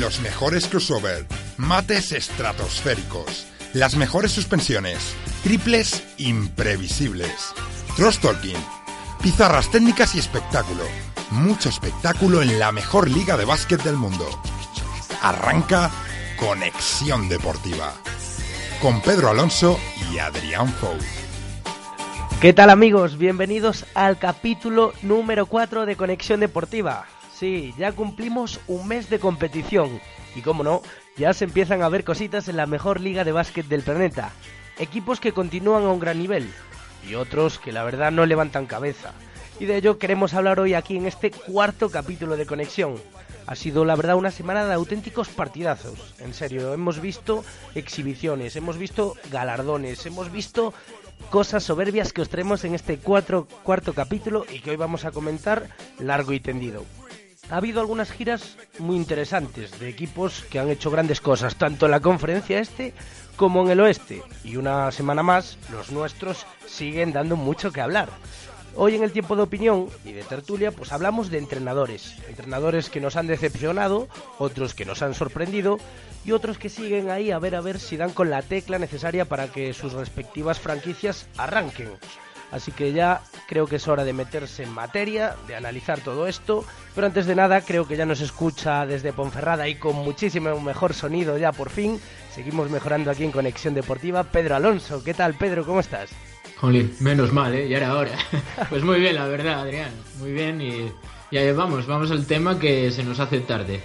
los mejores crossover, mates estratosféricos, las mejores suspensiones, triples imprevisibles, cross talking, pizarras técnicas y espectáculo. Mucho espectáculo en la mejor liga de básquet del mundo. Arranca Conexión Deportiva con Pedro Alonso y Adrián Fou. ¿Qué tal amigos? Bienvenidos al capítulo número 4 de Conexión Deportiva. Sí, ya cumplimos un mes de competición y como no, ya se empiezan a ver cositas en la mejor liga de básquet del planeta. Equipos que continúan a un gran nivel y otros que la verdad no levantan cabeza. Y de ello queremos hablar hoy aquí en este cuarto capítulo de Conexión. Ha sido la verdad una semana de auténticos partidazos. En serio, hemos visto exhibiciones, hemos visto galardones, hemos visto cosas soberbias que os traemos en este cuarto capítulo y que hoy vamos a comentar largo y tendido. Ha habido algunas giras muy interesantes de equipos que han hecho grandes cosas, tanto en la conferencia este como en el oeste. Y una semana más, los nuestros siguen dando mucho que hablar. Hoy en el tiempo de opinión y de tertulia, pues hablamos de entrenadores. Entrenadores que nos han decepcionado, otros que nos han sorprendido y otros que siguen ahí a ver a ver si dan con la tecla necesaria para que sus respectivas franquicias arranquen. Así que ya creo que es hora de meterse en materia, de analizar todo esto. Pero antes de nada, creo que ya nos escucha desde Ponferrada y con muchísimo mejor sonido ya por fin. Seguimos mejorando aquí en Conexión Deportiva. Pedro Alonso, ¿qué tal Pedro? ¿Cómo estás? Jolín, menos mal, ¿eh? Ya era hora. pues muy bien, la verdad, Adrián. Muy bien y ya vamos, vamos al tema que se nos hace tarde.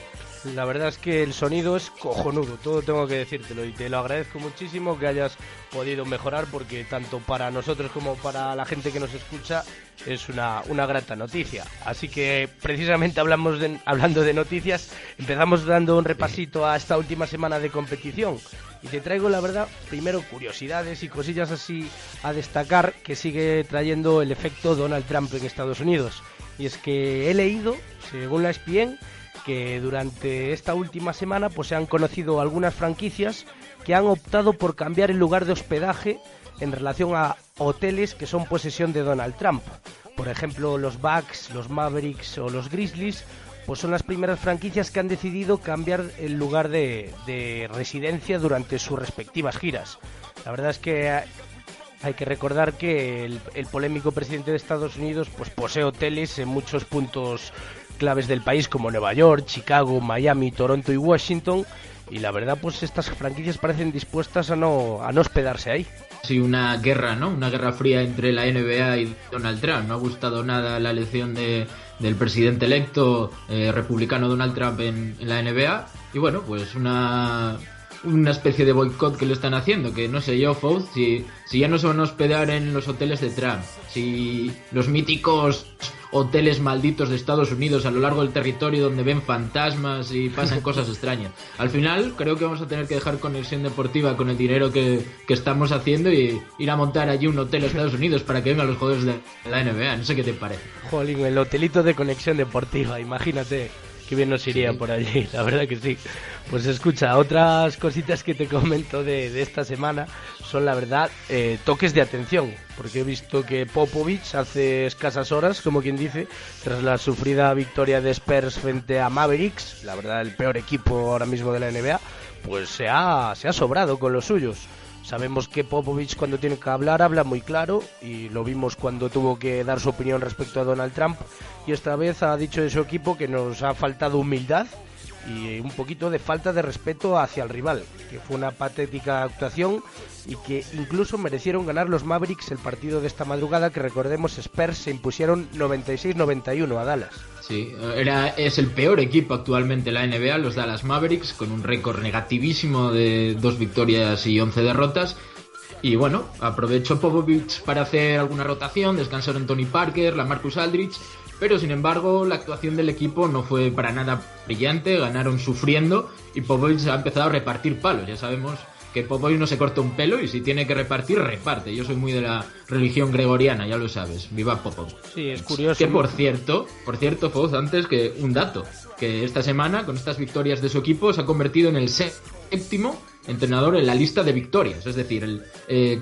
La verdad es que el sonido es cojonudo, todo tengo que decírtelo y te lo agradezco muchísimo que hayas podido mejorar porque tanto para nosotros como para la gente que nos escucha es una, una grata noticia. Así que precisamente hablamos hablando de noticias, empezamos dando un repasito a esta última semana de competición y te traigo la verdad primero curiosidades y cosillas así a destacar que sigue trayendo el efecto Donald Trump en Estados Unidos. Y es que he leído, según la ESPN, que durante esta última semana pues se han conocido algunas franquicias que han optado por cambiar el lugar de hospedaje en relación a hoteles que son posesión de Donald Trump. Por ejemplo, los Bucks, los Mavericks o los Grizzlies pues son las primeras franquicias que han decidido cambiar el lugar de, residencia durante sus respectivas giras. La verdad es que hay que recordar que el, el, polémico presidente de Estados Unidos pues posee hoteles en muchos puntos claves del país como Nueva York, Chicago, Miami, Toronto y Washington. Y la verdad, pues estas franquicias parecen dispuestas a no, a no hospedarse ahí. Sí, una guerra, ¿no? Una guerra fría entre la NBA y Donald Trump. No ha gustado nada la elección de, del presidente electo eh, republicano Donald Trump en, en la NBA. Y bueno, pues una, una especie de boicot que le están haciendo, que no sé yo, Fouth, si, si ya no se van a hospedar en los hoteles de Trump, si los míticos hoteles malditos de Estados Unidos a lo largo del territorio donde ven fantasmas y pasan cosas extrañas. Al final creo que vamos a tener que dejar conexión deportiva con el dinero que, que estamos haciendo y ir a montar allí un hotel en Estados Unidos para que vengan los jugadores de la NBA. No sé qué te parece. Jolín, el hotelito de conexión deportiva, imagínate. Qué bien nos iría por allí, la verdad que sí. Pues escucha, otras cositas que te comento de, esta semana son, la verdad, eh, toques de atención. Porque he visto que Popovich hace escasas horas, como quien dice, tras la sufrida victoria de Spurs frente a Mavericks, la verdad, el peor equipo ahora mismo de la NBA, pues se ha, se ha sobrado con los suyos. Sabemos que Popovich cuando tiene que hablar habla muy claro y lo vimos cuando tuvo que dar su opinión respecto a Donald Trump y esta vez ha dicho de su equipo que nos ha faltado humildad y un poquito de falta de respeto hacia el rival, que fue una patética actuación y que incluso merecieron ganar los Mavericks el partido de esta madrugada que recordemos Spurs se impusieron 96-91 a Dallas. Sí, era, es el peor equipo actualmente en la NBA, los Dallas Mavericks, con un récord negativísimo de dos victorias y once derrotas. Y bueno, aprovechó Popovich para hacer alguna rotación, descansaron Tony Parker, la Marcus Aldrich, pero sin embargo la actuación del equipo no fue para nada brillante, ganaron sufriendo y Popovich ha empezado a repartir palos, ya sabemos que Popoy no se corta un pelo y si tiene que repartir, reparte. Yo soy muy de la religión gregoriana, ya lo sabes. Viva Popoy. Sí, es curioso. Que por cierto, por cierto, Foz, antes que un dato, que esta semana, con estas victorias de su equipo, se ha convertido en el séptimo entrenador en la lista de victorias. Es decir, el, eh,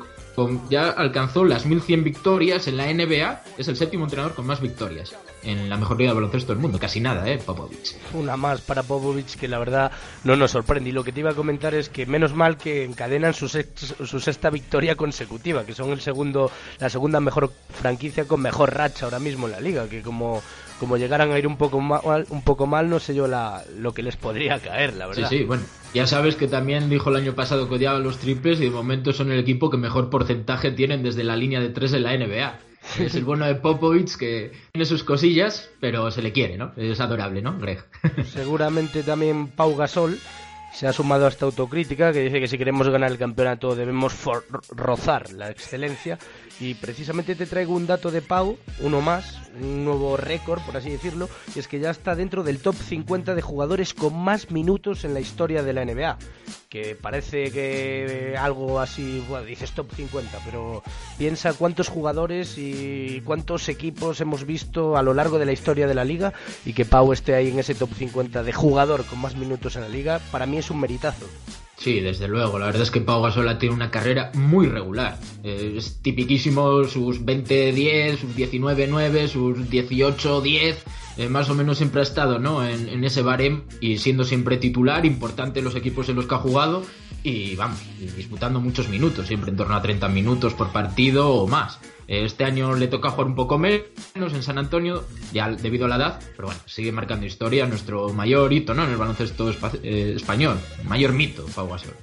ya alcanzó las 1100 victorias en la NBA, es el séptimo entrenador con más victorias en la mejor liga de baloncesto del mundo, casi nada, ¿eh? Popovich. Una más para Popovich que la verdad no nos sorprende. Y lo que te iba a comentar es que menos mal que encadenan su, su sexta victoria consecutiva, que son el segundo, la segunda mejor franquicia con mejor racha ahora mismo en la liga, que como como llegaran a ir un poco mal, un poco mal no sé yo la, lo que les podría caer, la verdad. Sí, sí, bueno, ya sabes que también dijo el año pasado que odiaba los triples y de momento son el equipo que mejor porcentaje tienen desde la línea de tres en la NBA. Es el bueno de Popovich que tiene sus cosillas, pero se le quiere, ¿no? Es adorable, ¿no, Greg? Seguramente también Pau Gasol se ha sumado a esta autocrítica que dice que si queremos ganar el campeonato debemos rozar la excelencia y precisamente te traigo un dato de Pau, uno más, un nuevo récord, por así decirlo, y es que ya está dentro del top 50 de jugadores con más minutos en la historia de la NBA. Que parece que algo así, bueno, dices top 50, pero piensa cuántos jugadores y cuántos equipos hemos visto a lo largo de la historia de la liga y que Pau esté ahí en ese top 50 de jugador con más minutos en la liga, para mí es un meritazo. Sí, desde luego. La verdad es que Pau Gasol tiene una carrera muy regular. Eh, es tipiquísimo sus 20-10, sus 19-9, sus 18-10. Eh, más o menos siempre ha estado ¿no? en, en ese barem y siendo siempre titular, importante en los equipos en los que ha jugado y vamos, disputando muchos minutos, siempre en torno a 30 minutos por partido o más. Este año le toca jugar un poco menos en San Antonio, ya debido a la edad, pero bueno, sigue marcando historia, nuestro mayor hito ¿no? en el baloncesto eh, español, mayor mito, Pau Gasol.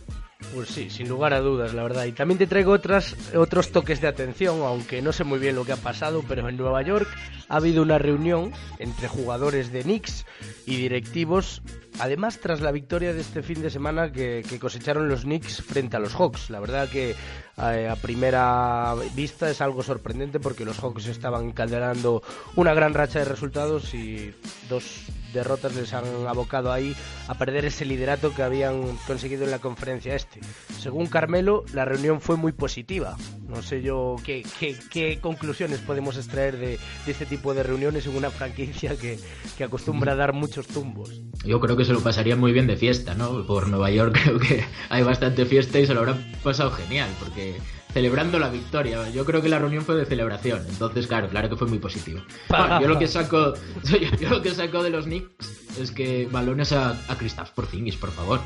Pues sí, sin lugar a dudas, la verdad. Y también te traigo otras, otros toques de atención, aunque no sé muy bien lo que ha pasado, pero en Nueva York ha habido una reunión entre jugadores de Knicks y directivos, además tras la victoria de este fin de semana que, cosecharon los Knicks frente a los Hawks. La verdad que eh, a, primera vista es algo sorprendente porque los Hawks estaban encadenando una gran racha de resultados y dos derrotas les han abocado ahí a perder ese liderato que habían conseguido en la conferencia este. Según Carmelo, la reunión fue muy positiva. No sé yo qué, qué, conclusiones podemos extraer de, de, este tipo de reuniones en una franquicia que, que, acostumbra a dar muchos tumbos. Yo creo que se lo pasaría muy bien de fiesta, ¿no? Por Nueva York creo que hay bastante fiesta y se lo habrá pasado genial, porque celebrando la victoria. Yo creo que la reunión fue de celebración, entonces claro, claro que fue muy positivo. yo lo que saco, yo, lo que saco de los Knicks es que balones a, a Kristaps Porzingis, por favor.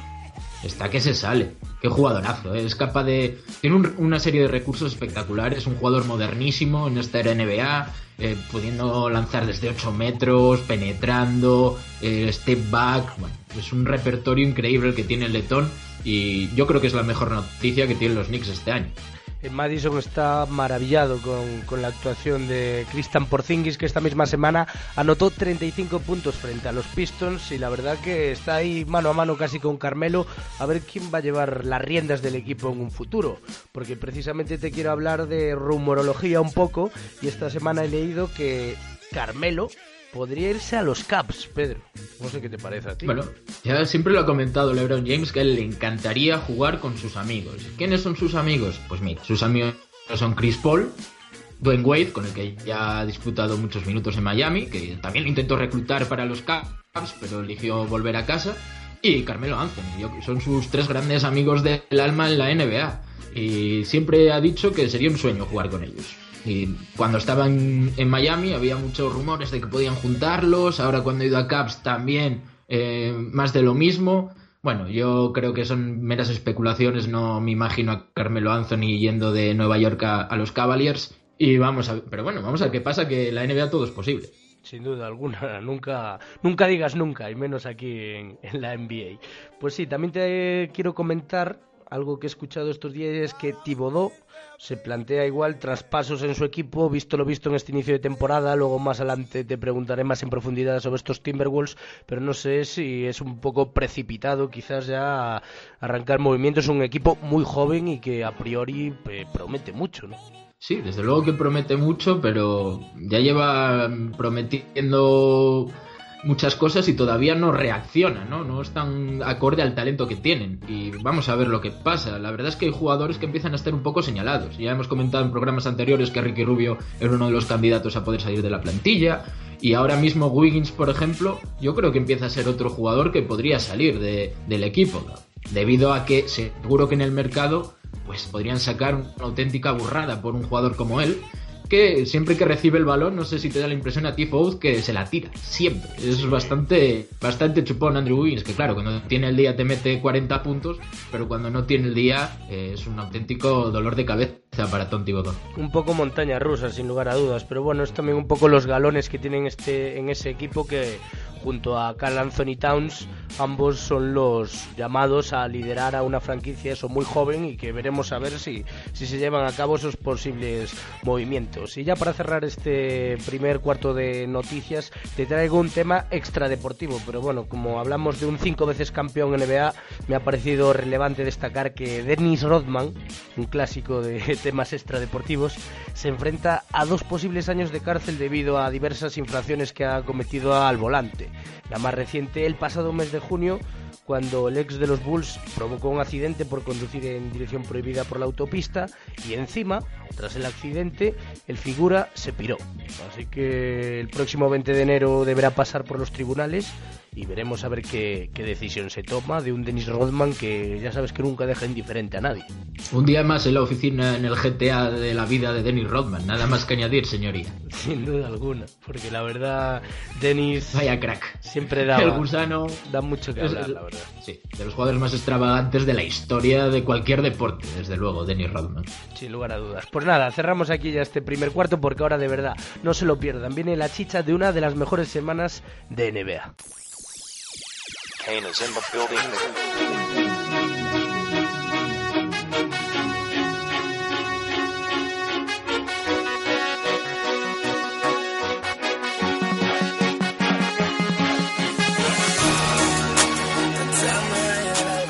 Está que se sale. Qué jugadorazo. ¿eh? Es capaz de. Tiene una serie de recursos espectaculares. Un jugador modernísimo en esta era NBA. Eh, pudiendo lanzar desde 8 metros, penetrando, eh, step back. Bueno, es un repertorio increíble el que tiene el letón. Y yo creo que es la mejor noticia que tienen los Knicks este año. Madison está maravillado con, la actuación de Christian Porzingis, que esta misma semana anotó 35 puntos frente a los Pistons y la verdad que está ahí mano a mano casi con Carmelo a ver quién va a llevar las riendas del equipo en un futuro. Porque precisamente te quiero hablar de rumorología un poco y esta semana he leído que Carmelo podría irse a los Caps, Pedro. No sé qué te parece a ti. Bueno, ya siempre lo ha comentado LeBron James que a él le encantaría jugar con sus amigos. ¿Quiénes son sus amigos? Pues mira, sus amigos son Chris Paul, Dwayne Wade, con el que ya ha disputado muchos minutos en Miami, que también lo intentó reclutar para los Caps, pero eligió volver a casa, y Carmelo Anthony. Son sus tres grandes amigos del alma en la NBA. Y siempre ha dicho que sería un sueño jugar con ellos. Y cuando estaban en Miami había muchos rumores de que podían juntarlos, ahora cuando he ido a Caps también eh, más de lo mismo. Bueno, yo creo que son meras especulaciones, no me imagino a Carmelo Anthony yendo de Nueva York a, los Cavaliers. Y vamos a pero bueno, vamos a ver qué pasa, que la NBA todo es posible. Sin duda alguna, nunca, nunca digas nunca, y menos aquí en, en la NBA. Pues sí, también te quiero comentar algo que he escuchado estos días es que Tibodó se plantea igual traspasos en su equipo, visto lo visto en este inicio de temporada. Luego más adelante te preguntaré más en profundidad sobre estos Timberwolves, pero no sé si es un poco precipitado quizás ya arrancar movimientos. Un equipo muy joven y que a priori eh, promete mucho, ¿no? Sí, desde luego que promete mucho, pero ya lleva prometiendo muchas cosas y todavía no reaccionan, ¿no? No están acorde al talento que tienen. Y vamos a ver lo que pasa. La verdad es que hay jugadores que empiezan a estar un poco señalados. Ya hemos comentado en programas anteriores que Ricky Rubio era uno de los candidatos a poder salir de la plantilla. Y ahora mismo Wiggins, por ejemplo, yo creo que empieza a ser otro jugador que podría salir del equipo. Debido a que seguro que en el mercado pues podrían sacar una auténtica burrada por un jugador como él que siempre que recibe el balón, no sé si te da la impresión a ti, Fouz, que se la tira, siempre. Es bastante, bastante chupón Andrew Wiggins, que claro, cuando tiene el día te mete 40 puntos, pero cuando no tiene el día eh, es un auténtico dolor de cabeza para Tonti Botón. Un poco montaña rusa, sin lugar a dudas, pero bueno, es también un poco los galones que tienen este, en ese equipo que junto a Carl Anthony Towns, ambos son los llamados a liderar a una franquicia eso muy joven y que veremos a ver si, si se llevan a cabo esos posibles movimientos. Y ya para cerrar este primer cuarto de noticias, te traigo un tema extradeportivo, pero bueno, como hablamos de un cinco veces campeón NBA, me ha parecido relevante destacar que Dennis Rodman, un clásico de temas extradeportivos, se enfrenta a dos posibles años de cárcel debido a diversas infracciones que ha cometido al volante. La más reciente el pasado mes de junio, cuando el ex de los Bulls provocó un accidente por conducir en dirección prohibida por la autopista y encima, tras el accidente, el figura se piró. Así que el próximo 20 de enero deberá pasar por los tribunales y veremos a ver qué, decisión se toma de un Dennis Rodman que ya sabes que nunca deja indiferente a nadie. Un día más en la oficina en el GTA de la vida de Dennis Rodman, nada más que añadir, señoría. Sin duda alguna, porque la verdad, Dennis. Vaya crack. Siempre da. El gusano. Da mucho que hablar, la verdad. Sí, de los jugadores más extravagantes de la historia de cualquier deporte, desde luego, Dennis Rodman. Sin lugar a dudas. Pues nada, cerramos aquí ya este primer cuarto porque ahora de verdad no se lo pierdan. Viene la chicha de una de las mejores semanas de NBA.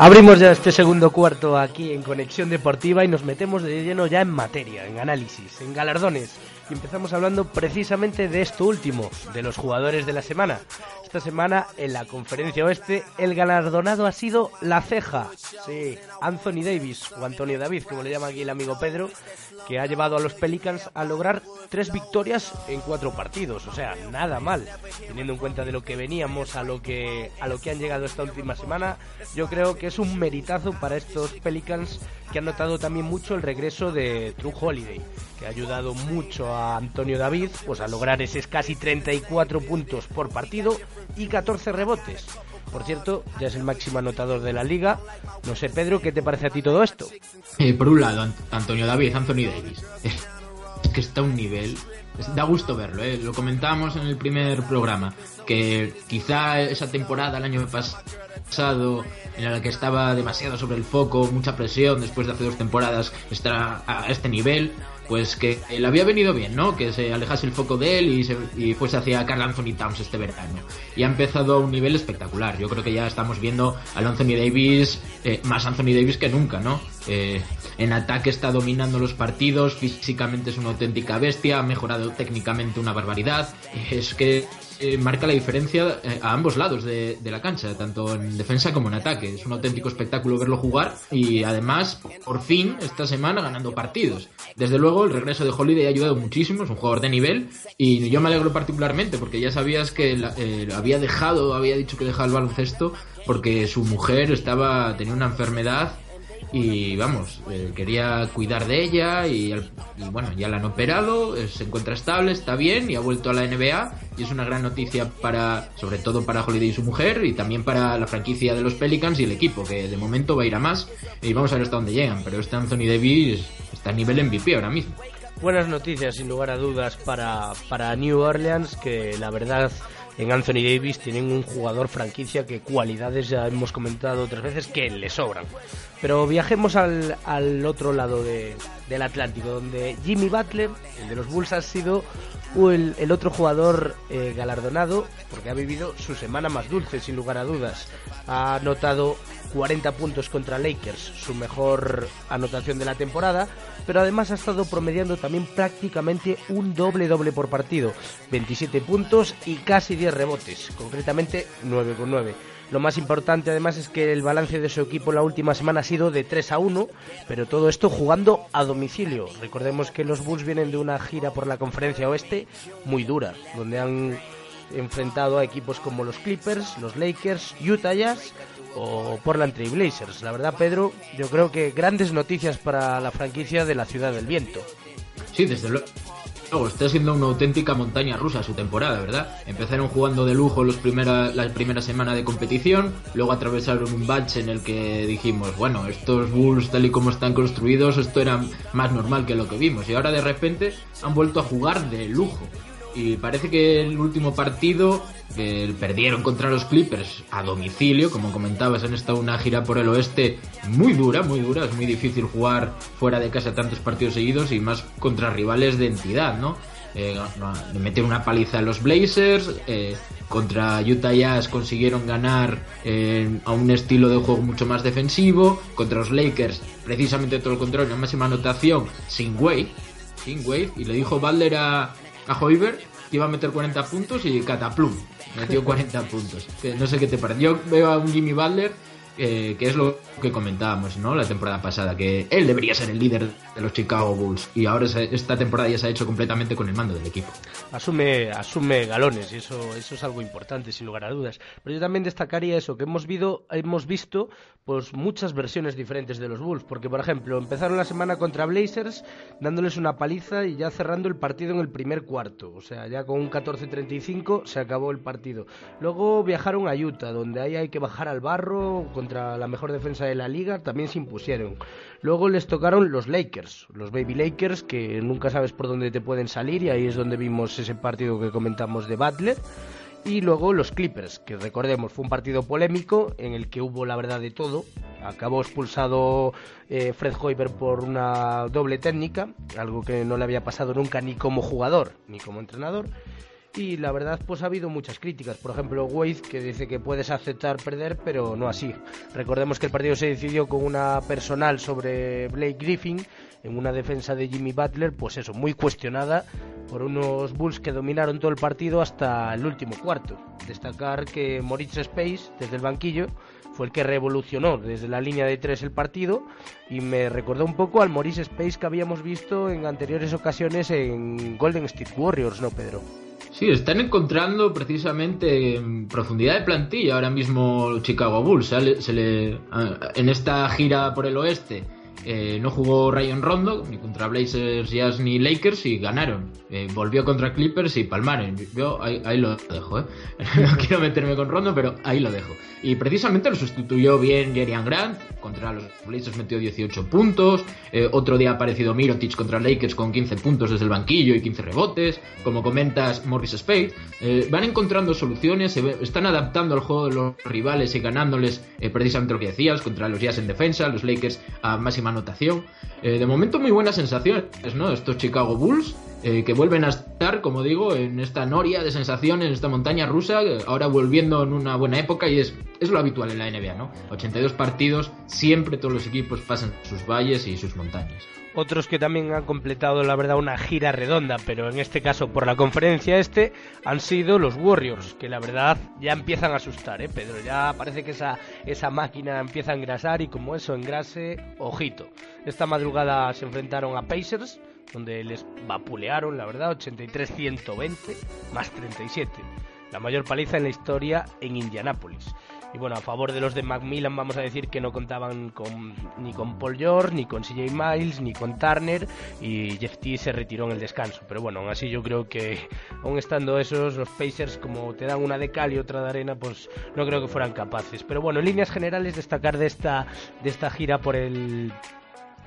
Abrimos ya este segundo cuarto aquí en Conexión Deportiva y nos metemos de lleno ya en materia, en análisis, en galardones. Y empezamos hablando precisamente de esto último, de los jugadores de la semana. Esta semana en la conferencia oeste el galardonado ha sido La Ceja. Sí, Anthony Davis o Antonio David, como le llama aquí el amigo Pedro, que ha llevado a los Pelicans a lograr tres victorias en cuatro partidos. O sea, nada mal. Teniendo en cuenta de lo que veníamos a lo que, a lo que han llegado esta última semana, yo creo que es un meritazo para estos Pelicans que han notado también mucho el regreso de True Holiday, que ha ayudado mucho a Antonio David pues a lograr esos casi 34 puntos por partido y 14 rebotes. Por cierto, ya es el máximo anotador de la liga. No sé, Pedro, ¿qué te parece a ti todo esto? Eh, por un lado, Antonio David, Anthony Davis. Es que está a un nivel da gusto verlo, ¿eh? lo comentábamos en el primer programa, que quizá esa temporada el año pasado en la que estaba demasiado sobre el foco, mucha presión después de hace dos temporadas estar a este nivel, pues que le había venido bien, ¿no? Que se alejase el foco de él y, se, y fuese hacia Carl Anthony Towns este verano. Y ha empezado a un nivel espectacular. Yo creo que ya estamos viendo al Anthony Davis, eh, más Anthony Davis que nunca, ¿no? Eh, en ataque está dominando los partidos, físicamente es una auténtica bestia, ha mejorado técnicamente una barbaridad. Es que eh, marca la diferencia eh, a ambos lados de, la cancha, tanto en defensa como en ataque. Es un auténtico espectáculo verlo jugar y además, por fin, esta semana ganando partidos. Desde luego, el regreso de Holiday ha ayudado muchísimo, es un jugador de nivel y yo me alegro particularmente porque ya sabías que eh, había dejado, había dicho que dejaba el baloncesto porque su mujer estaba tenía una enfermedad y vamos, eh, quería cuidar de ella y, bueno, ya la han operado, eh, se encuentra estable, está bien y ha vuelto a la NBA y es una gran noticia para, sobre todo para Holiday y su mujer y también para la franquicia de los Pelicans y el equipo, que de momento va a ir a más y vamos a ver hasta dónde llegan, pero este Anthony Davis está a nivel MVP ahora mismo. Buenas noticias, sin lugar a dudas, para, para New Orleans, que la verdad en Anthony Davis tienen un jugador franquicia que cualidades ya hemos comentado otras veces que le sobran. Pero viajemos al, al otro lado del Atlántico, donde Jimmy Butler, el de los Bulls, ha sido el, el otro jugador eh, galardonado porque ha vivido su semana más dulce, sin lugar a dudas. Ha anotado 40 puntos contra Lakers, su mejor anotación de la temporada, pero además ha estado promediando también prácticamente un doble doble por partido, 27 puntos y casi 10 rebotes, concretamente 9 con 9. Lo más importante además es que el balance de su equipo la última semana ha sido de 3 a 1, pero todo esto jugando a domicilio. Recordemos que los Bulls vienen de una gira por la conferencia oeste muy dura, donde han enfrentado a equipos como los Clippers, los Lakers, Utah Jazz o Portland Trail Blazers. La verdad, Pedro, yo creo que grandes noticias para la franquicia de la Ciudad del Viento. Sí, desde luego. está siendo una auténtica montaña rusa su temporada, ¿verdad? Empezaron jugando de lujo los primera, la primera semana de competición, luego atravesaron un bache en el que dijimos, bueno, estos Bulls tal y como están construidos, esto era más normal que lo que vimos, y ahora de repente han vuelto a jugar de lujo y parece que el último partido eh, perdieron contra los Clippers a domicilio, como comentabas, han estado una gira por el oeste muy dura, muy dura, es muy difícil jugar fuera de casa tantos partidos seguidos y más contra rivales de entidad, ¿no? Eh, una paliza a los Blazers, eh, contra Utah Jazz consiguieron ganar eh, a un estilo de juego mucho más defensivo, contra los Lakers precisamente todo lo contrario, una máxima anotación sin Wade, sin y le dijo Butler a, a Hoiberg que iba a meter 40 puntos y cataplum, metió 40 puntos. no sé qué te parece. Yo veo a un Jimmy Butler que es lo que comentábamos, ¿no? La temporada pasada, que él debería ser el líder de los Chicago Bulls y ahora esta temporada ya se ha hecho completamente con el mando del equipo. Asume, asume galones y eso, eso es algo importante, sin lugar a dudas. Pero yo también destacaría eso, que hemos, visto, hemos visto pues muchas versiones diferentes de los Bulls, porque por ejemplo empezaron la semana contra Blazers dándoles una paliza y ya cerrando el partido en el primer cuarto, o sea, ya con un 14-35 se acabó el partido. Luego viajaron a Utah, donde ahí hay que bajar al barro contra la mejor defensa de la liga, también se impusieron. Luego les tocaron los Lakers, los Baby Lakers, que nunca sabes por dónde te pueden salir, y ahí es donde vimos ese partido que comentamos de Butler. Y luego los Clippers, que recordemos fue un partido polémico en el que hubo la verdad de todo. Acabó expulsado eh, Fred Hoiberg por una doble técnica, algo que no le había pasado nunca ni como jugador ni como entrenador y la verdad pues ha habido muchas críticas. Por ejemplo, Wade que dice que puedes aceptar perder, pero no así. Recordemos que el partido se decidió con una personal sobre Blake Griffin en una defensa de Jimmy Butler, pues eso, muy cuestionada por unos Bulls que dominaron todo el partido hasta el último cuarto. Destacar que Moritz Space, desde el banquillo, fue el que revolucionó desde la línea de tres el partido y me recordó un poco al Maurice Space que habíamos visto en anteriores ocasiones en Golden State Warriors, ¿no, Pedro? Sí, están encontrando precisamente profundidad de plantilla ahora mismo Chicago Bulls. Se le, en esta gira por el oeste eh, no jugó Ryan Rondo ni contra Blazers, Jazz ni Lakers y ganaron. Eh, volvió contra Clippers y palmaron. Yo ahí, lo dejo, ¿eh? no quiero meterme con Rondo, pero ahí lo dejo. Y precisamente lo sustituyó bien Jerian Grant. Contra los Blazers metió 18 puntos. otro día ha aparecido Mirotic contra Lakers con 15 puntos desde el banquillo y 15 rebotes. Como comentas, Morris Spade. van encontrando soluciones, están adaptando al juego de los rivales y ganándoles precisamente lo que decías, contra los Jazz en defensa, los Lakers a máxima anotación. Eh, de momento muy buenas sensaciones, ¿no? Estos Chicago Bulls, eh, que vuelven a estar, como digo, en esta noria de sensaciones, en esta montaña rusa, ahora volviendo en una buena época y es, es lo habitual en la NBA, ¿no? 82 partidos, siempre todos los equipos pasan sus valles y sus montañas. Otros que también han completado, la verdad, una gira redonda, pero en este caso por la conferencia este, han sido los Warriors, que la verdad ya empiezan a asustar, ¿eh, Pedro? Ya parece que esa, esa máquina empieza a engrasar y como eso engrase, ojito. Esta madrugada se enfrentaron a Pacers, donde les vapulearon, la verdad, 83-120 más 37. La mayor paliza en la historia en Indianápolis. Y bueno, a favor de los de Macmillan vamos a decir que no contaban con, ni con Paul George, ni con CJ Miles, ni con Turner y Jeff T se retiró en el descanso. Pero bueno, aún así yo creo que aún estando esos, los Pacers como te dan una de cal y otra de arena, pues no creo que fueran capaces. Pero bueno, en líneas generales destacar de esta, de esta gira por el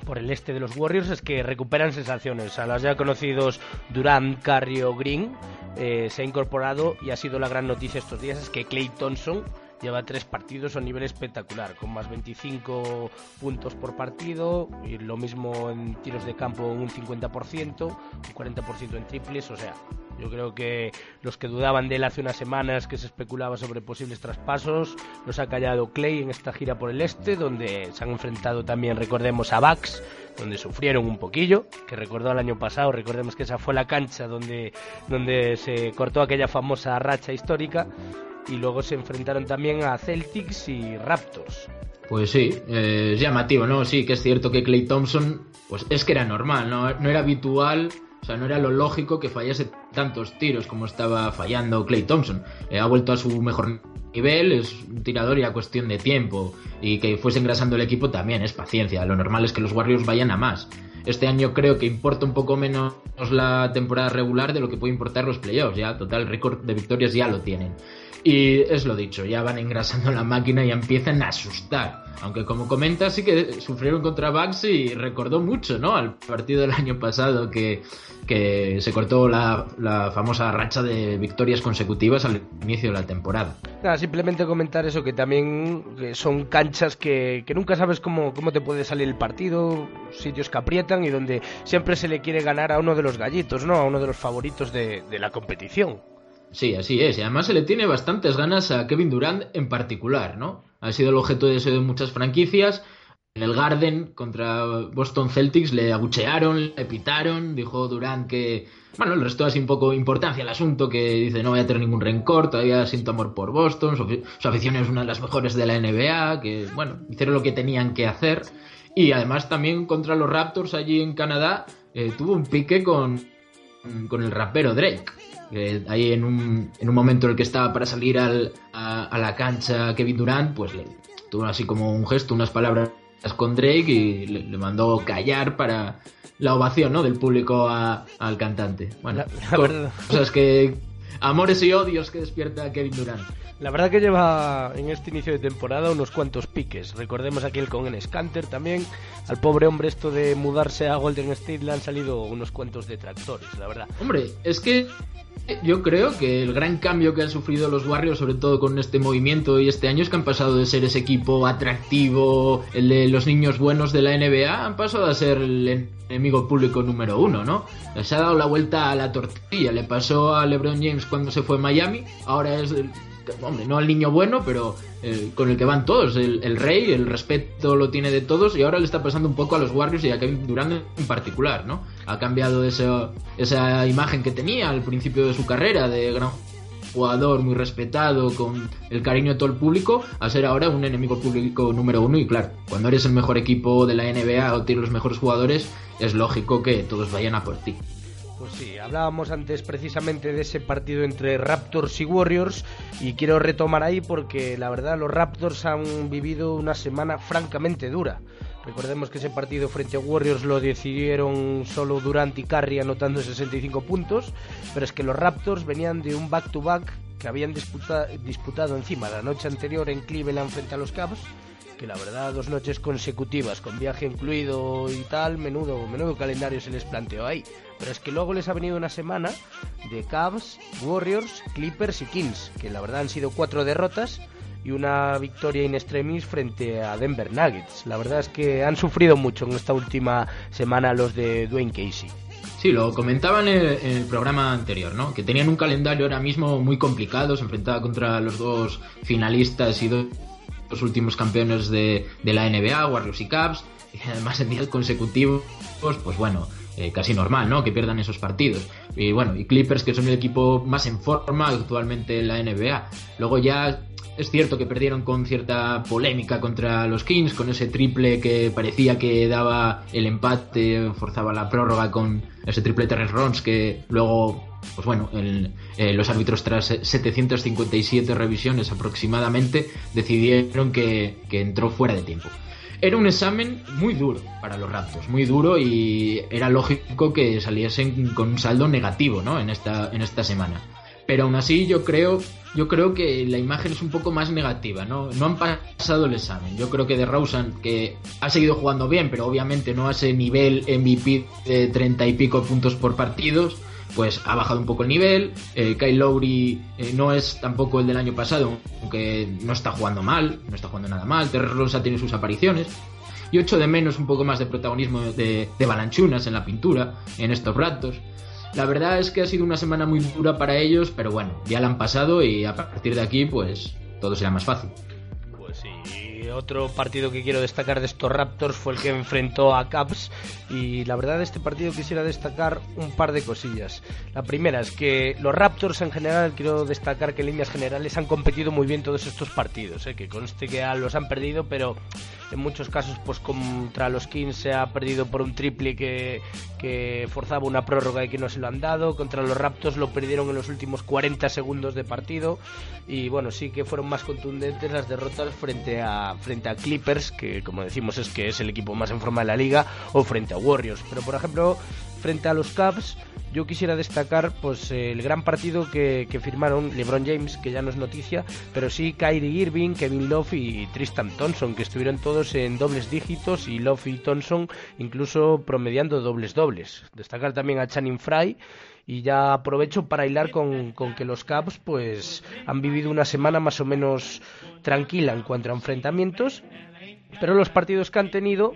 por el este de los Warriors es que recuperan sensaciones. A los ya conocidos Durant, Carrio, Green eh, se ha incorporado y ha sido la gran noticia estos días es que Clay Thompson lleva tres partidos a un nivel espectacular, con más 25 puntos por partido, y lo mismo en tiros de campo un 50%, un 40% en triples, o sea, yo creo que los que dudaban de él hace unas semanas que se especulaba sobre posibles traspasos, los ha callado Clay en esta gira por el este, donde se han enfrentado también, recordemos, a Bucks, donde sufrieron un poquillo, que recordó el año pasado, recordemos que esa fue la cancha donde, donde se cortó aquella famosa racha histórica, y luego se enfrentaron también a Celtics y Raptors. Pues sí, eh, es llamativo, ¿no? Sí, que es cierto que Clay Thompson, pues es que era normal, ¿no? No era habitual, o sea, no era lo lógico que fallase tantos tiros como estaba fallando Clay Thompson. Eh, ha vuelto a su mejor nivel, es un tirador y a cuestión de tiempo. Y que fuese engrasando el equipo también es paciencia. Lo normal es que los Warriors vayan a más. Este año creo que importa un poco menos la temporada regular de lo que puede importar los playoffs. Ya, total, récord de victorias ya lo tienen. Y es lo dicho, ya van engrasando la máquina y empiezan a asustar. Aunque como comenta, sí que sufrieron contra Bucks y recordó mucho, ¿no? Al partido del año pasado que, que se cortó la, la, famosa racha de victorias consecutivas al inicio de la temporada. Simplemente comentar eso, que también son canchas que, que nunca sabes cómo, cómo te puede salir el partido, sitios que aprietan y donde siempre se le quiere ganar a uno de los gallitos, ¿no? A uno de los favoritos de, de la competición. Sí, así es. Y además se le tiene bastantes ganas a Kevin Durant en particular, ¿no? Ha sido el objeto de deseo de muchas franquicias. En el Garden contra Boston Celtics le abuchearon, le pitaron, dijo Durant que, bueno, le restó así un poco importancia al asunto, que dice no voy a tener ningún rencor, todavía siento amor por Boston, su, afición es una de las mejores de la NBA, que, bueno, hicieron lo que tenían que hacer. Y además también contra los Raptors allí en Canadá eh, tuvo un pique con, con el rapero Drake ahí en un, en un momento en el que estaba para salir al, a, la cancha Kevin Durant, pues le tuvo así como un gesto, unas palabras con Drake y le, mandó callar para la ovación ¿no? del público al cantante. Bueno, cosas que amores y odios que despierta Kevin Durant. La verdad que lleva en este inicio de temporada unos cuantos piques. Recordemos aquel con el Scanter también. Al pobre hombre esto de mudarse a Golden State le han salido unos cuantos detractores, la verdad. Hombre, es que yo creo que el gran cambio que han sufrido los Warriors, sobre todo con este movimiento y este año, es que han pasado de ser ese equipo atractivo, el de los niños buenos de la NBA, han pasado a ser el enemigo público número uno, ¿no? Se ha dado la vuelta a la tortilla. Le pasó a LeBron James cuando se fue a Miami, ahora es hombre, no al niño bueno, pero eh, con el que van todos, el, rey, el respeto lo tiene de todos y ahora le está pasando un poco a los Warriors y a Kevin Durant en particular, ¿no? Ha cambiado esa, esa imagen que tenía al principio de su carrera de gran jugador muy respetado, con el cariño de todo el público, a ser ahora un enemigo público número uno. Y claro, cuando eres el mejor equipo de la NBA o tienes los mejores jugadores, es lógico que todos vayan a por ti. Pues sí, hablábamos antes precisamente de ese partido entre Raptors y Warriors y quiero retomar ahí porque la verdad los Raptors han vivido una semana francamente dura. Recordemos que ese partido frente a Warriors lo decidieron solo Durant y Curry anotando 65 puntos, pero es que los Raptors venían de un back-to-back que habían disputado encima la noche anterior en Cleveland frente a los Cavs que la verdad dos noches consecutivas con viaje incluido y tal, menudo, menudo calendario se les planteó ahí. Pero es que luego les ha venido una semana de Cavs, Warriors, Clippers y Kings, que la verdad han sido cuatro derrotas y una victoria in extremis frente a Denver Nuggets. La verdad es que han sufrido mucho en esta última semana los de Dwayne Casey. Sí, lo comentaban en el, programa anterior, ¿no? Que tenían un calendario ahora mismo muy complicado, se enfrentaba contra los dos finalistas y dos los últimos campeones de, la NBA, Warriors y Cavs, y además en días consecutivos, pues bueno, eh, casi normal, ¿no? Que pierdan esos partidos. Y bueno, y Clippers, que son el equipo más en forma actualmente en la NBA. Luego ya es cierto que perdieron con cierta polémica contra los Kings, con ese triple que parecía que daba el empate, forzaba la prórroga con ese triple Terrence Rons que luego pues bueno, eh, los árbitros tras 757 revisiones aproximadamente decidieron que, entró fuera de tiempo. Era un examen muy duro para los Raptors, muy duro y era lógico que saliesen con un saldo negativo ¿no? en, esta, en esta semana. Pero aún así yo creo, yo creo que la imagen es un poco más negativa, ¿no? No han pasado el examen. Yo creo que de Rousan, que ha seguido jugando bien, pero obviamente no a ese nivel MVP de 30 y pico puntos por partidos, pues ha bajado un poco el nivel. Eh, Kyle Lowry eh, no es tampoco el del año pasado, aunque no está jugando mal, no está jugando nada mal. Terry Rosa tiene sus apariciones. Y echo de menos un poco más de protagonismo de, de Balanchunas en la pintura, en estos ratos. La verdad es que ha sido una semana muy dura para ellos, pero bueno, ya la han pasado y a partir de aquí, pues todo será más fácil otro partido que quiero destacar de estos Raptors fue el que enfrentó a Caps y la verdad de este partido quisiera destacar un par de cosillas. La primera es que los Raptors en general quiero destacar que en líneas generales han competido muy bien todos estos partidos, ¿eh? que conste que los han perdido, pero en muchos casos pues contra los Kings se ha perdido por un triple que, que forzaba una prórroga y que no se lo han dado, contra los Raptors lo perdieron en los últimos 40 segundos de partido y bueno, sí que fueron más contundentes las derrotas frente a frente a Clippers, que como decimos es que es el equipo más en forma de la liga, o frente a Warriors, pero por ejemplo, frente a los Cavs yo quisiera destacar pues el gran partido que, firmaron LeBron James, que ya no es noticia, pero sí Kyrie Irving, Kevin Love y Tristan Thompson, que estuvieron todos en dobles dígitos y Love y Thompson incluso promediando dobles dobles. Destacar también a Channing Fry y ya aprovecho para hilar con, que los Cavs pues han vivido una semana más o menos tranquila en cuanto a enfrentamientos pero los partidos que han tenido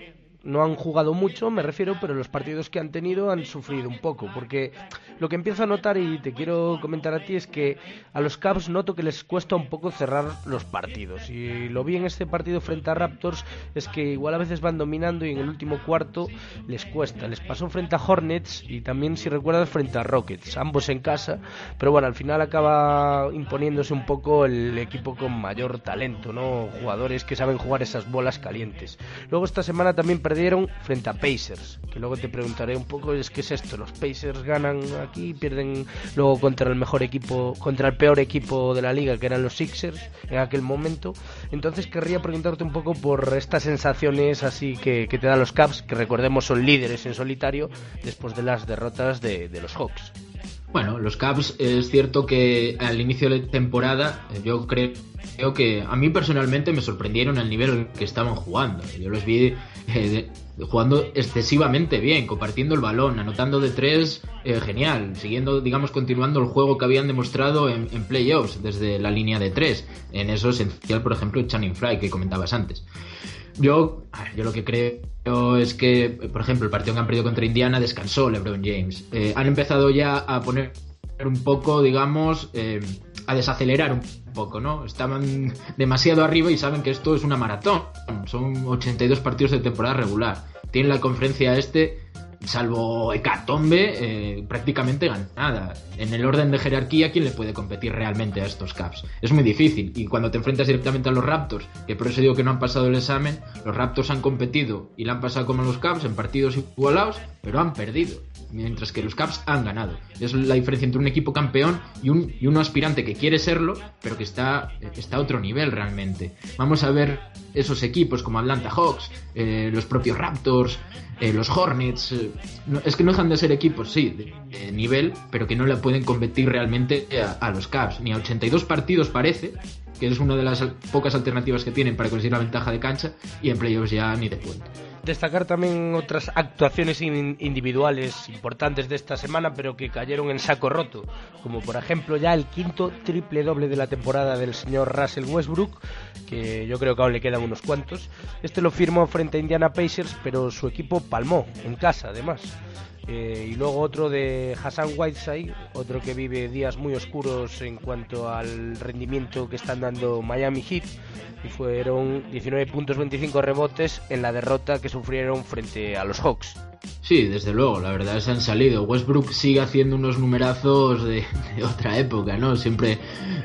no han jugado mucho, me refiero, pero los partidos que han tenido han sufrido un poco, porque lo que empiezo a notar y te quiero comentar a ti es que a los Cavs noto que les cuesta un poco cerrar los partidos. Y lo vi en este partido frente a Raptors es que igual a veces van dominando y en el último cuarto les cuesta. Les pasó frente a Hornets y también si recuerdas frente a Rockets, ambos en casa, pero bueno, al final acaba imponiéndose un poco el equipo con mayor talento, ¿no? Jugadores que saben jugar esas bolas calientes. Luego esta semana también perdieron frente a Pacers, que luego te preguntaré un poco, es qué es esto, los Pacers ganan aquí, pierden luego contra el mejor equipo, contra el peor equipo de la liga, que eran los Sixers en aquel momento. Entonces querría preguntarte un poco por estas sensaciones así que, te dan los Caps, que recordemos son líderes en solitario después de las derrotas de, de los Hawks. Bueno, los Caps es cierto que al inicio de temporada yo creo, que a mí personalmente me sorprendieron el nivel que estaban jugando. Yo los vi eh, jugando excesivamente bien, compartiendo el balón, anotando de tres, eh, genial, siguiendo, digamos, continuando el juego que habían demostrado en, playoffs desde la línea de tres. En eso esencial, por ejemplo, Channing Fry que comentabas antes. Yo, yo lo que creo es que, por ejemplo, el partido que han perdido contra Indiana descansó LeBron James. Eh, han empezado ya a poner un poco, digamos, eh, a desacelerar un poco, ¿no? Estaban demasiado arriba y saben que esto es una maratón. Son 82 partidos de temporada regular. Tienen la conferencia este salvo Hecatombe, eh, prácticamente ganada. En el orden de jerarquía, ¿quién le puede competir realmente a estos Caps? Es muy difícil. Y cuando te enfrentas directamente a los Raptors, que por eso digo que no han pasado el examen, los Raptors han competido y le han pasado como los Caps en partidos igualados, pero han perdido. Mientras que los Caps han ganado. Es la diferencia entre un equipo campeón y un, y un aspirante que quiere serlo, pero que está, está a otro nivel realmente. Vamos a ver esos equipos como Atlanta Hawks, eh, los propios Raptors, eh, los Hornets, eh, es que no dejan de ser equipos, sí, de, nivel, pero que no le pueden competir realmente a, los Cavs. Ni a 82 partidos parece, que es una de las pocas alternativas que tienen para conseguir la ventaja de cancha, y en playoffs ya ni de cuento. Destacar también otras actuaciones individuales importantes de esta semana, pero que cayeron en saco roto, como por ejemplo ya el quinto triple doble de la temporada del señor Russell Westbrook, que yo creo que aún le quedan unos cuantos. Este lo firmó frente a Indiana Pacers, pero su equipo palmó, en casa además. Eh, y luego otro de Hassan Whiteside, otro que vive días muy oscuros en cuanto al rendimiento que están dando Miami Heat. Y fueron 19 puntos, 25 rebotes en la derrota que sufrieron frente a los Hawks. Sí, desde luego, la verdad que han salido. Westbrook sigue haciendo unos numerazos de, otra época, ¿no? Siempre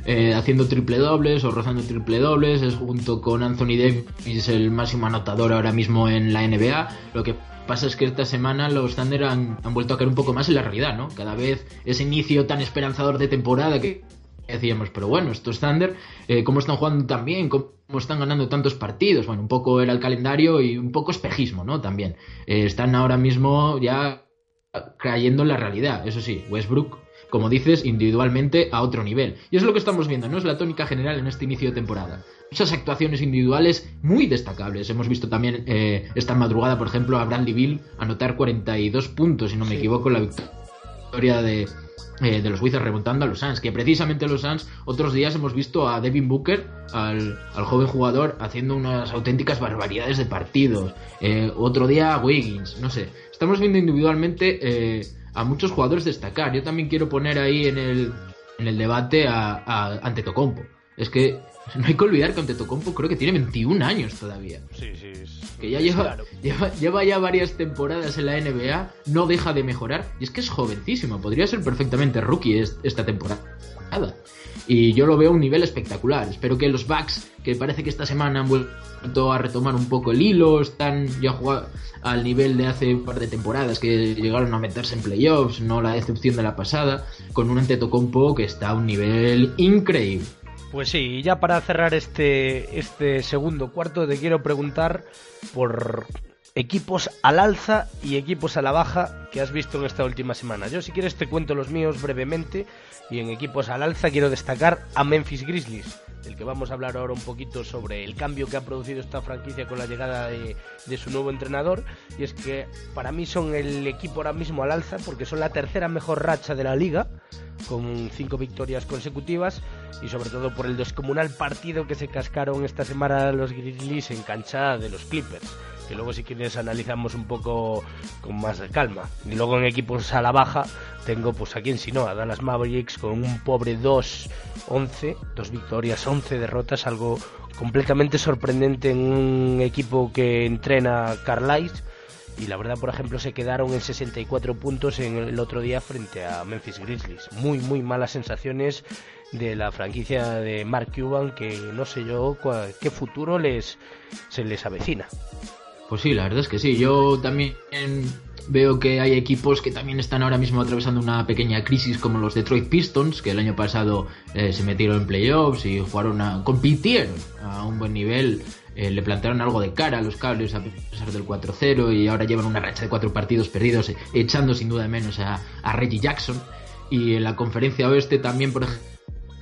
eh, haciendo triple dobles o rozando triple dobles. Es junto con Anthony Davis el máximo anotador ahora mismo en la NBA. Lo que pasa es que esta semana los Thunder han, vuelto a caer un poco más en la realidad, ¿no? Cada vez ese inicio tan esperanzador de temporada que decíamos, pero bueno, estos Thunder, eh, ¿cómo están jugando tan bien? ¿Cómo están ganando tantos partidos? Bueno, un poco era el calendario y un poco espejismo, ¿no? También. Eh, están ahora mismo ya cayendo en la realidad. Eso sí, Westbrook como dices, individualmente a otro nivel. Y es lo que estamos viendo, ¿no? Es la tónica general en este inicio de temporada. Muchas actuaciones individuales muy destacables. Hemos visto también eh, esta madrugada, por ejemplo, a Bradley Bill anotar 42 puntos, si no me equivoco, en la victoria de, eh, de los Wizards remontando a los Suns, que precisamente los Suns otros días hemos visto a Devin Booker, al, joven jugador, haciendo unas auténticas barbaridades de partidos. Eh, otro día a Wiggins, no sé. Estamos viendo individualmente a muchos jugadores destacar. Yo también quiero poner ahí en el, en el debate a, a Antetokounmpo. Es que no hay que olvidar que Antetokounmpo creo que tiene 21 años todavía. Sí, sí. que ya lleva, lleva, ya varias temporadas en la NBA, no deja de mejorar. Y es que es jovencísimo, podría ser perfectamente rookie esta temporada. Y yo lo veo a un nivel espectacular. Espero que los Bucks, que parece que esta semana han vuelto a retomar un poco el hilo, están ya jugando al nivel de hace un par de temporadas que llegaron a meterse en playoffs, no la decepción de la pasada, con un Antetokounmpo que está a un nivel increíble. Pues sí, y ya para cerrar este, este segundo cuarto te quiero preguntar por equipos al alza y equipos a la baja que has visto en esta última semana. Yo si quieres te cuento los míos brevemente y en equipos al alza quiero destacar a Memphis Grizzlies, del que vamos a hablar ahora un poquito sobre el cambio que ha producido esta franquicia con la llegada de, su nuevo entrenador. Y es que para mí son el equipo ahora mismo al alza porque son la tercera mejor racha de la liga con cinco victorias consecutivas y sobre todo por el descomunal partido que se cascaron esta semana los Grizzlies en cancha de los Clippers que luego si quieres analizamos un poco con más calma. Y luego en equipos a la baja tengo pues aquí en Sinoa, Dallas Mavericks con un pobre 2-11, dos victorias, 11 derrotas, algo completamente sorprendente en un equipo que entrena Carlisle y la verdad, por ejemplo, se quedaron en 64 puntos en el otro día frente a Memphis Grizzlies. Muy, muy malas sensaciones de la franquicia de Mark Cuban que no sé yo qué futuro les se les avecina. Pues sí, la verdad es que sí. Yo también veo que hay equipos que también están ahora mismo atravesando una pequeña crisis como los Detroit Pistons, que el año pasado eh, se metieron en playoffs y jugaron a, compitieron a un buen nivel eh, le plantearon algo de cara a los cables a pesar del 4-0 y ahora llevan una racha de cuatro partidos perdidos, echando sin duda menos a, Reggie Jackson. Y en la conferencia oeste también, por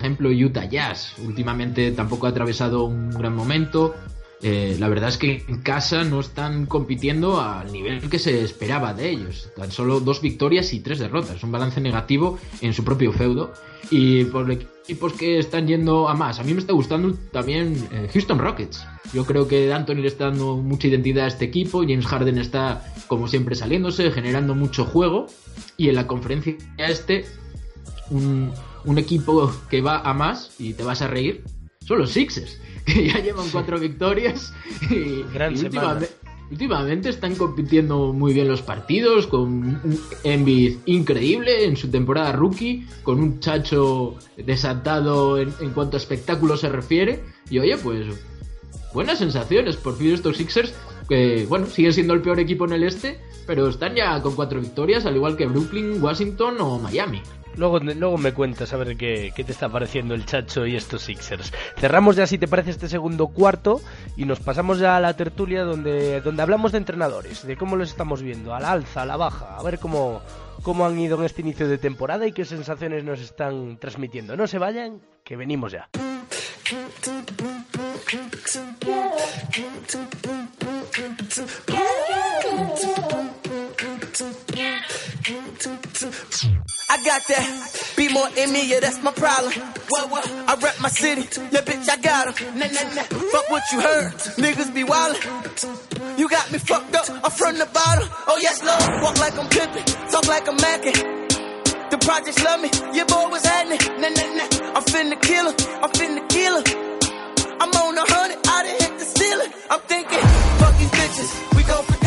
ejemplo, Utah Jazz. Últimamente tampoco ha atravesado un gran momento. Eh, la verdad es que en casa no están compitiendo al nivel que se esperaba de ellos. Tan solo dos victorias y tres derrotas. Un balance negativo en su propio feudo. Y por equipos que están yendo a más. A mí me está gustando también eh, Houston Rockets. Yo creo que Anthony le está dando mucha identidad a este equipo. James Harden está, como siempre, saliéndose, generando mucho juego. Y en la conferencia este, un, un equipo que va a más, y te vas a reír, son los Sixers que ya llevan cuatro victorias y, últimamente, están compitiendo muy bien los partidos, con un Embiid increíble en su temporada rookie, con un chacho desatado en, en cuanto a espectáculo se refiere, y oye, pues buenas sensaciones. Por fin estos Sixers, que bueno, siguen siendo el peor equipo en el este, pero están ya con cuatro victorias, al igual que Brooklyn, Washington o Miami. Luego, luego me cuentas a ver qué, qué, te está pareciendo el Chacho y estos Sixers. Cerramos ya, si te parece, este segundo cuarto y nos pasamos ya a la tertulia donde, donde hablamos de entrenadores, de cómo los estamos viendo, a la alza, a la baja, a ver cómo, cómo han ido en este inicio de temporada y qué sensaciones nos están transmitiendo. No se vayan, que venimos ya. I got that. Be more in me, yeah, that's my problem. What, what? I rep my city. Yeah, bitch, I got em. Nah, nah, nah. Fuck what you heard. Niggas be wildin'. You got me fucked up. I'm from the bottom. Oh, yes, Lord. Walk like I'm pimpin'. Talk like I'm mackin'. The projects love me. Your boy was happening. Nah, nah, nah. I'm finna kill him. I'm finna kill him. I'm on a hundred. I done hit the ceiling. I'm thinking, fuck these bitches. We go for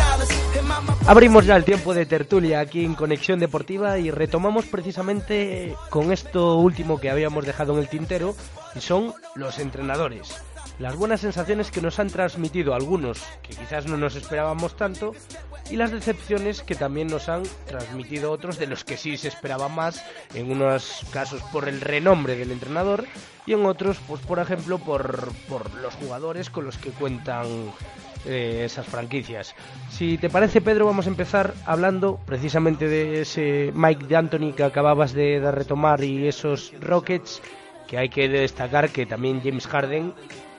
Abrimos ya el tiempo de tertulia aquí en Conexión Deportiva y retomamos precisamente con esto último que habíamos dejado en el tintero y son los entrenadores. Las buenas sensaciones que nos han transmitido algunos que quizás no nos esperábamos tanto y las decepciones que también nos han transmitido otros de los que sí se esperaba más, en unos casos por el renombre del entrenador y en otros, pues por ejemplo, por, por los jugadores con los que cuentan eh, esas franquicias. Si te parece, Pedro, vamos a empezar hablando precisamente de ese Mike D'Antoni que acababas de, retomar y esos Rockets, que hay que destacar que también James Harden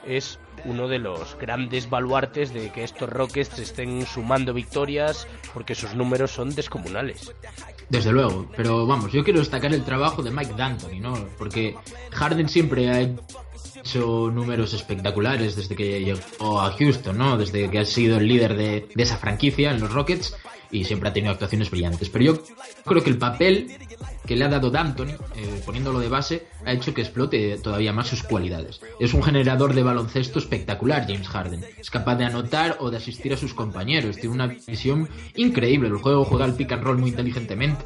es uno de los grandes baluartes de que estos Rockets estén sumando victorias porque sus números son descomunales. Desde luego, pero vamos, yo quiero destacar el trabajo de Mike D'Antoni, ¿no? Porque Harden siempre ha hecho números espectaculares desde que llegó a Houston, ¿no? Desde que ha sido el líder de, esa franquicia en los Rockets y siempre ha tenido actuaciones brillantes. Pero yo creo que el papel que le ha dado D'Antoni, eh, poniéndolo de base, ha hecho que explote todavía más sus cualidades. Es un generador de baloncesto espectacular, James Harden. Es capaz de anotar o de asistir a sus compañeros. Tiene una visión increíble. El juego juega el pick and roll muy inteligentemente.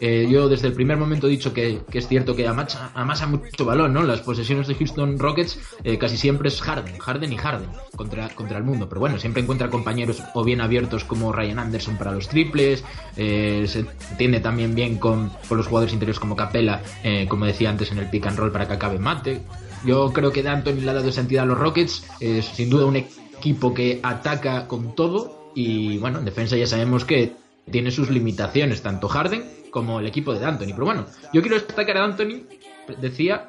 Eh, yo desde el primer momento he dicho que, es cierto que amasa, amasa, mucho balón, ¿no? Las posesiones de Houston Rockets eh, casi siempre es Harden, Harden y Harden contra, contra el mundo. Pero bueno, siempre encuentra compañeros o bien abiertos como Ryan Anderson para los triples. se entiende también bien con los jugadores interiores como Capela, eh, como decía antes el pick and roll para que acabe mate. Yo creo que D'Antoni le ha dado esa entidad a los Rockets, es sin duda un equipo que ataca con todo y bueno, en defensa ya sabemos que tiene sus limitaciones, tanto Harden como el equipo de D'Antoni. Pero bueno, yo quiero destacar a D'Antoni, decía,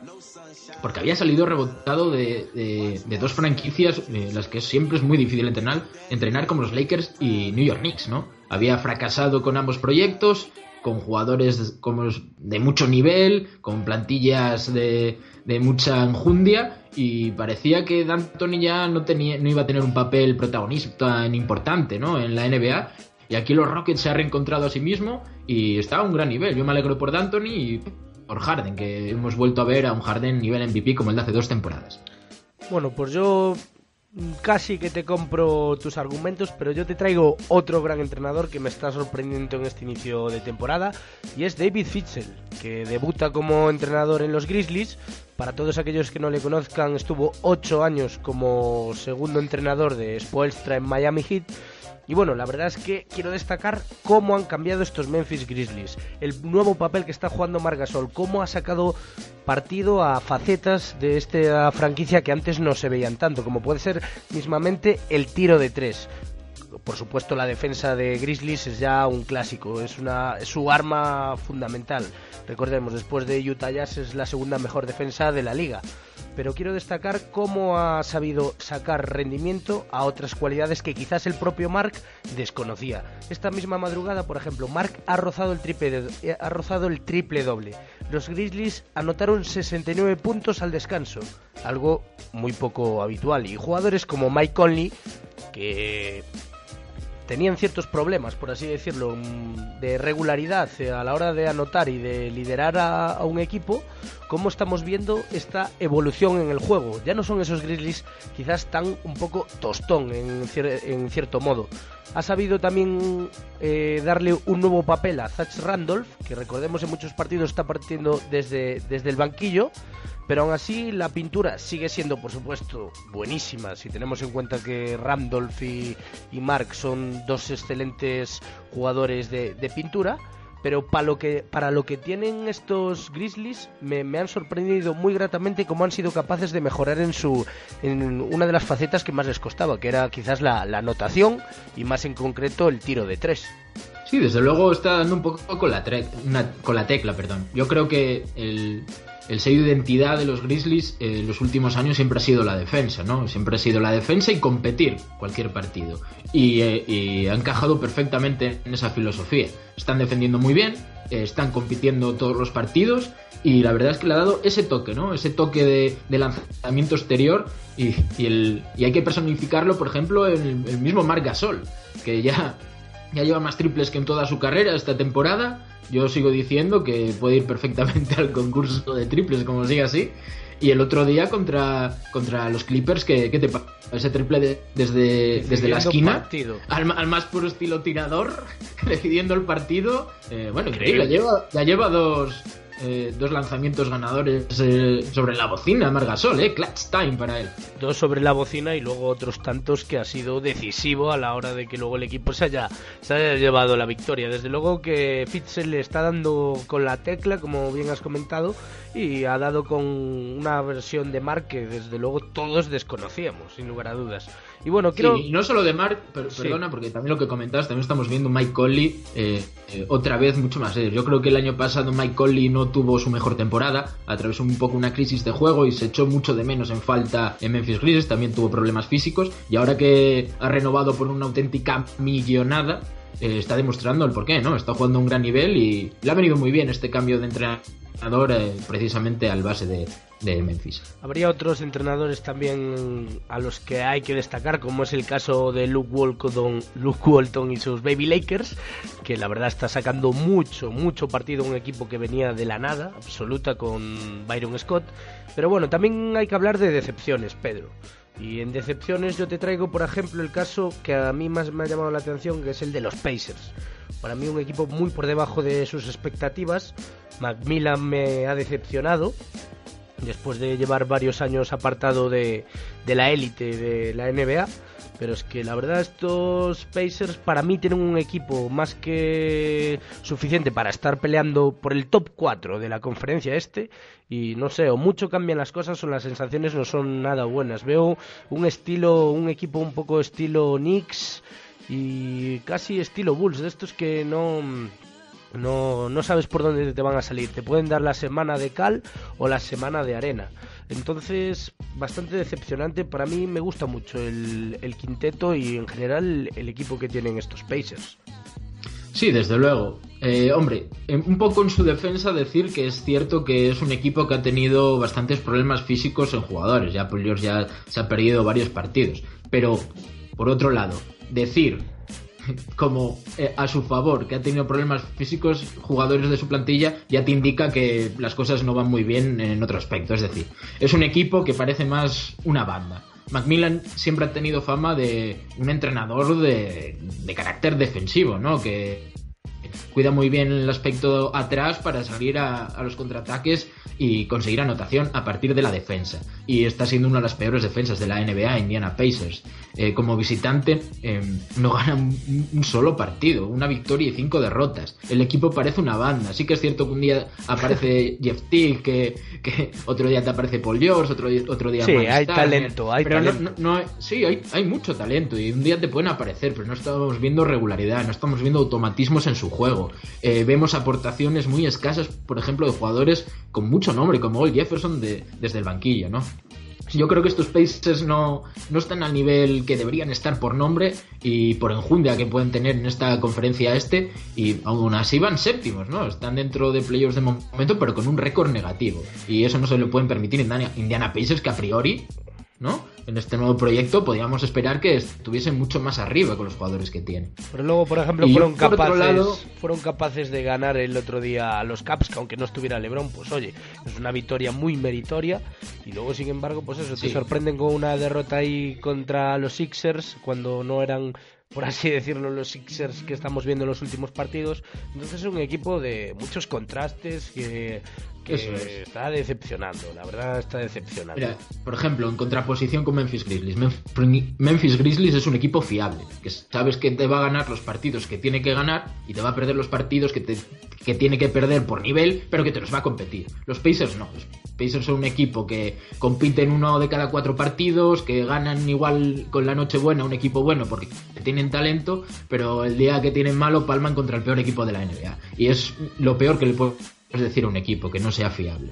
porque había salido rebotado de, dos franquicias, eh, las que siempre es muy difícil entrenar, entrenar como los Lakers y New York Knicks, ¿no? Había fracasado con ambos proyectos, con jugadores como de mucho nivel, con plantillas de, mucha enjundia y parecía que D'Antoni ya no, tenía, no iba a tener un papel protagonista tan importante ¿no? en la NBA y aquí los Rockets se ha reencontrado a sí mismo y está a un gran nivel. Yo me alegro por D'Antoni y por Harden, que hemos vuelto a ver a un Harden nivel MVP como el de hace dos temporadas. Bueno, pues yo casi que te compro tus argumentos, pero yo te traigo otro gran entrenador que me está sorprendiendo en este inicio de temporada y es David Fitzel, que debuta como entrenador en los Grizzlies. Para todos aquellos que no le conozcan, estuvo 8 años como segundo entrenador de Spoelstra en Miami Heat y bueno, la verdad es que quiero destacar cómo han cambiado estos Memphis Grizzlies, el nuevo papel que está jugando Margasol, cómo ha sacado partido a facetas de esta franquicia que antes no se veían tanto, como puede ser mismamente el tiro de tres. Por supuesto, la defensa de Grizzlies es ya un clásico, es, una, su arma fundamental. Recordemos, después de Utah Jazz es la segunda mejor defensa de la liga pero quiero destacar cómo ha sabido sacar rendimiento a otras cualidades que quizás el propio Mark desconocía. Esta misma madrugada, por ejemplo, Mark ha rozado el triple, eh, ha rozado el triple doble. Los Grizzlies anotaron 69 puntos al descanso, algo muy poco habitual, y jugadores como Mike Conley, que tenían ciertos problemas, por así decirlo, mm, de regularidad eh, a la hora de anotar y de liderar a, un equipo, cómo estamos viendo esta evolución en el juego. Ya no son esos Grizzlies quizás tan un poco tostón en, cierto modo. Ha sabido también eh, darle un nuevo papel a Zach Randolph, que recordemos en muchos partidos está partiendo desde, desde el banquillo, pero aún así la pintura sigue siendo, por supuesto, buenísima. Si tenemos en cuenta que Randolph y, Mark son dos excelentes jugadores de, pintura. Pero para lo, que, para lo que tienen estos Grizzlies, me, han sorprendido muy gratamente cómo han sido capaces de mejorar en, su, en una de las facetas que más les costaba, que era quizás la, anotación y más en concreto el tiro de tres. Sí, desde luego está dando un poco con la, con la tecla. perdón. Yo creo que el, el sello de identidad de los Grizzlies eh, en los últimos años siempre ha sido la defensa, ¿no? Siempre ha sido la defensa y competir cualquier partido. Y, eh, ha encajado perfectamente en esa filosofía. Están defendiendo muy bien, eh, están compitiendo todos los partidos y la verdad es que le ha dado ese toque, ¿no? Ese toque de, lanzamiento exterior y, el, y, hay que personificarlo, por ejemplo, en el, mismo Marc Gasol, que ya, ya lleva más triples que en toda su carrera esta temporada yo sigo diciendo que puede ir perfectamente al concurso de triples, como siga así. Y el otro día contra, contra los Clippers, que, te ese triple desde, desde la esquina al, al, más puro estilo tirador, decidiendo el partido. Eh, bueno, increíble, lleva, ya lleva dos, eh, dos lanzamientos ganadores eh, sobre la bocina, Margasol, ¿eh? Clutch time para él. Dos sobre la bocina y luego otros tantos que ha sido decisivo a la hora de que luego el equipo se haya, se haya llevado la victoria. Desde luego que Fitzel le está dando con la tecla, como bien has comentado, y ha dado con una versión de Mark que desde luego todos desconocíamos, sin lugar a dudas. Y bueno, quiero... y no solo de Mark, perdona, porque también lo que comentabas, también estamos viendo Mike Conley eh, eh, otra vez mucho más serio. Yo creo que el año pasado Mike Conley no tuvo su mejor temporada, atravesó un poco una crisis de juego y se echó mucho de menos en falta en Memphis Grizzlies, también tuvo problemas físicos y ahora que ha renovado por una auténtica millonada, eh, está demostrando el porqué, ¿no? Está jugando a un gran nivel y le ha venido muy bien este cambio de entrenador precisamente al base de, de Memphis. Habría otros entrenadores también a los que hay que destacar, como es el caso de Luke Walton, Luke Walton y sus Baby Lakers, que la verdad está sacando mucho, mucho partido un equipo que venía de la nada absoluta con Byron Scott. Pero bueno, también hay que hablar de decepciones, Pedro. Y en decepciones yo te traigo, por ejemplo, el caso que a mí más me ha llamado la atención, que es el de los Pacers. Para mí un equipo muy por debajo de sus expectativas. Macmillan me ha decepcionado después de llevar varios años apartado de, de la élite de la NBA. Pero es que la verdad estos Pacers para mí tienen un equipo más que suficiente para estar peleando por el top 4 de la conferencia este. Y no sé, o mucho cambian las cosas o las sensaciones no son nada buenas. Veo un estilo, un equipo un poco estilo Knicks y casi estilo Bulls, de estos que no no, no sabes por dónde te van a salir. Te pueden dar la semana de cal o la semana de arena. Entonces, bastante decepcionante. Para mí me gusta mucho el, quinteto y en general el equipo que tienen estos Pacers. Sí, desde luego. Eh, hombre, un poco en su defensa decir que es cierto que es un equipo que ha tenido bastantes problemas físicos en jugadores. Ya ya se ha perdido varios partidos. Pero, por otro lado, decir como eh, a su favor, que ha tenido problemas físicos, jugadores de su plantilla, ya te indica que las cosas no van muy bien en otro aspecto. Es decir, es un equipo que parece más una banda. Macmillan siempre ha tenido fama de un entrenador de, de carácter defensivo, ¿no? Que cuida muy bien el aspecto atrás para salir a, los contraataques y conseguir anotación a partir de la defensa. Y está siendo una de las peores defensas de la NBA, Indiana Pacers. Eh, como visitante eh, no gana un, solo partido, una victoria y cinco derrotas. El equipo parece una banda. Sí que es cierto que un día aparece Jeff Teague, que, otro día te aparece Paul George, otro, otro día... Sí, hay talento, hay talento. No, sí, hay, hay mucho talento y un día te pueden aparecer, pero no estamos viendo regularidad, no estamos viendo automatismos en su juego. Eh, vemos aportaciones muy escasas, por ejemplo, de jugadores con mucho nombre, como Old Jefferson de, desde el banquillo, ¿no? Yo creo que estos Pacers no, no están al nivel que deberían estar por nombre y por enjundia que pueden tener en esta conferencia este y aún así van séptimos, ¿no? Están dentro de playoffs de momento pero con un récord negativo y eso no se lo pueden permitir Indiana, Indiana Pacers que a priori ¿no? En este nuevo proyecto podíamos esperar que estuviesen mucho más arriba con los jugadores que tiene. Pero luego, por ejemplo, fueron, capaces, fueron capaces de ganar el otro día a los Caps, que aunque no estuviera LeBron, pues oye, es una victoria muy meritoria. Y luego, sin embargo, pues eso, te sorprenden con una derrota ahí contra los Sixers cuando no eran por así decirlo, los Sixers que estamos viendo en los últimos partidos. Entonces es un equipo de muchos contrastes que, está decepcionando, la verdad está decepcionando. Mira, por ejemplo, en contraposición con Memphis Grizzlies. Memphis Grizzlies es un equipo fiable, que sabes que te va a ganar los partidos que tiene que ganar y te va a perder los partidos que, te, que tiene que perder por nivel, pero que te los va a competir. Los Pacers no, los Pacers son un equipo que compite en uno de cada cuatro partidos, que ganan igual con la noche buena un equipo bueno porque tienen talento, pero el día que tienen malo palman contra el peor equipo de la NBA. Y es lo peor que le puedo es decir, un equipo que no sea fiable.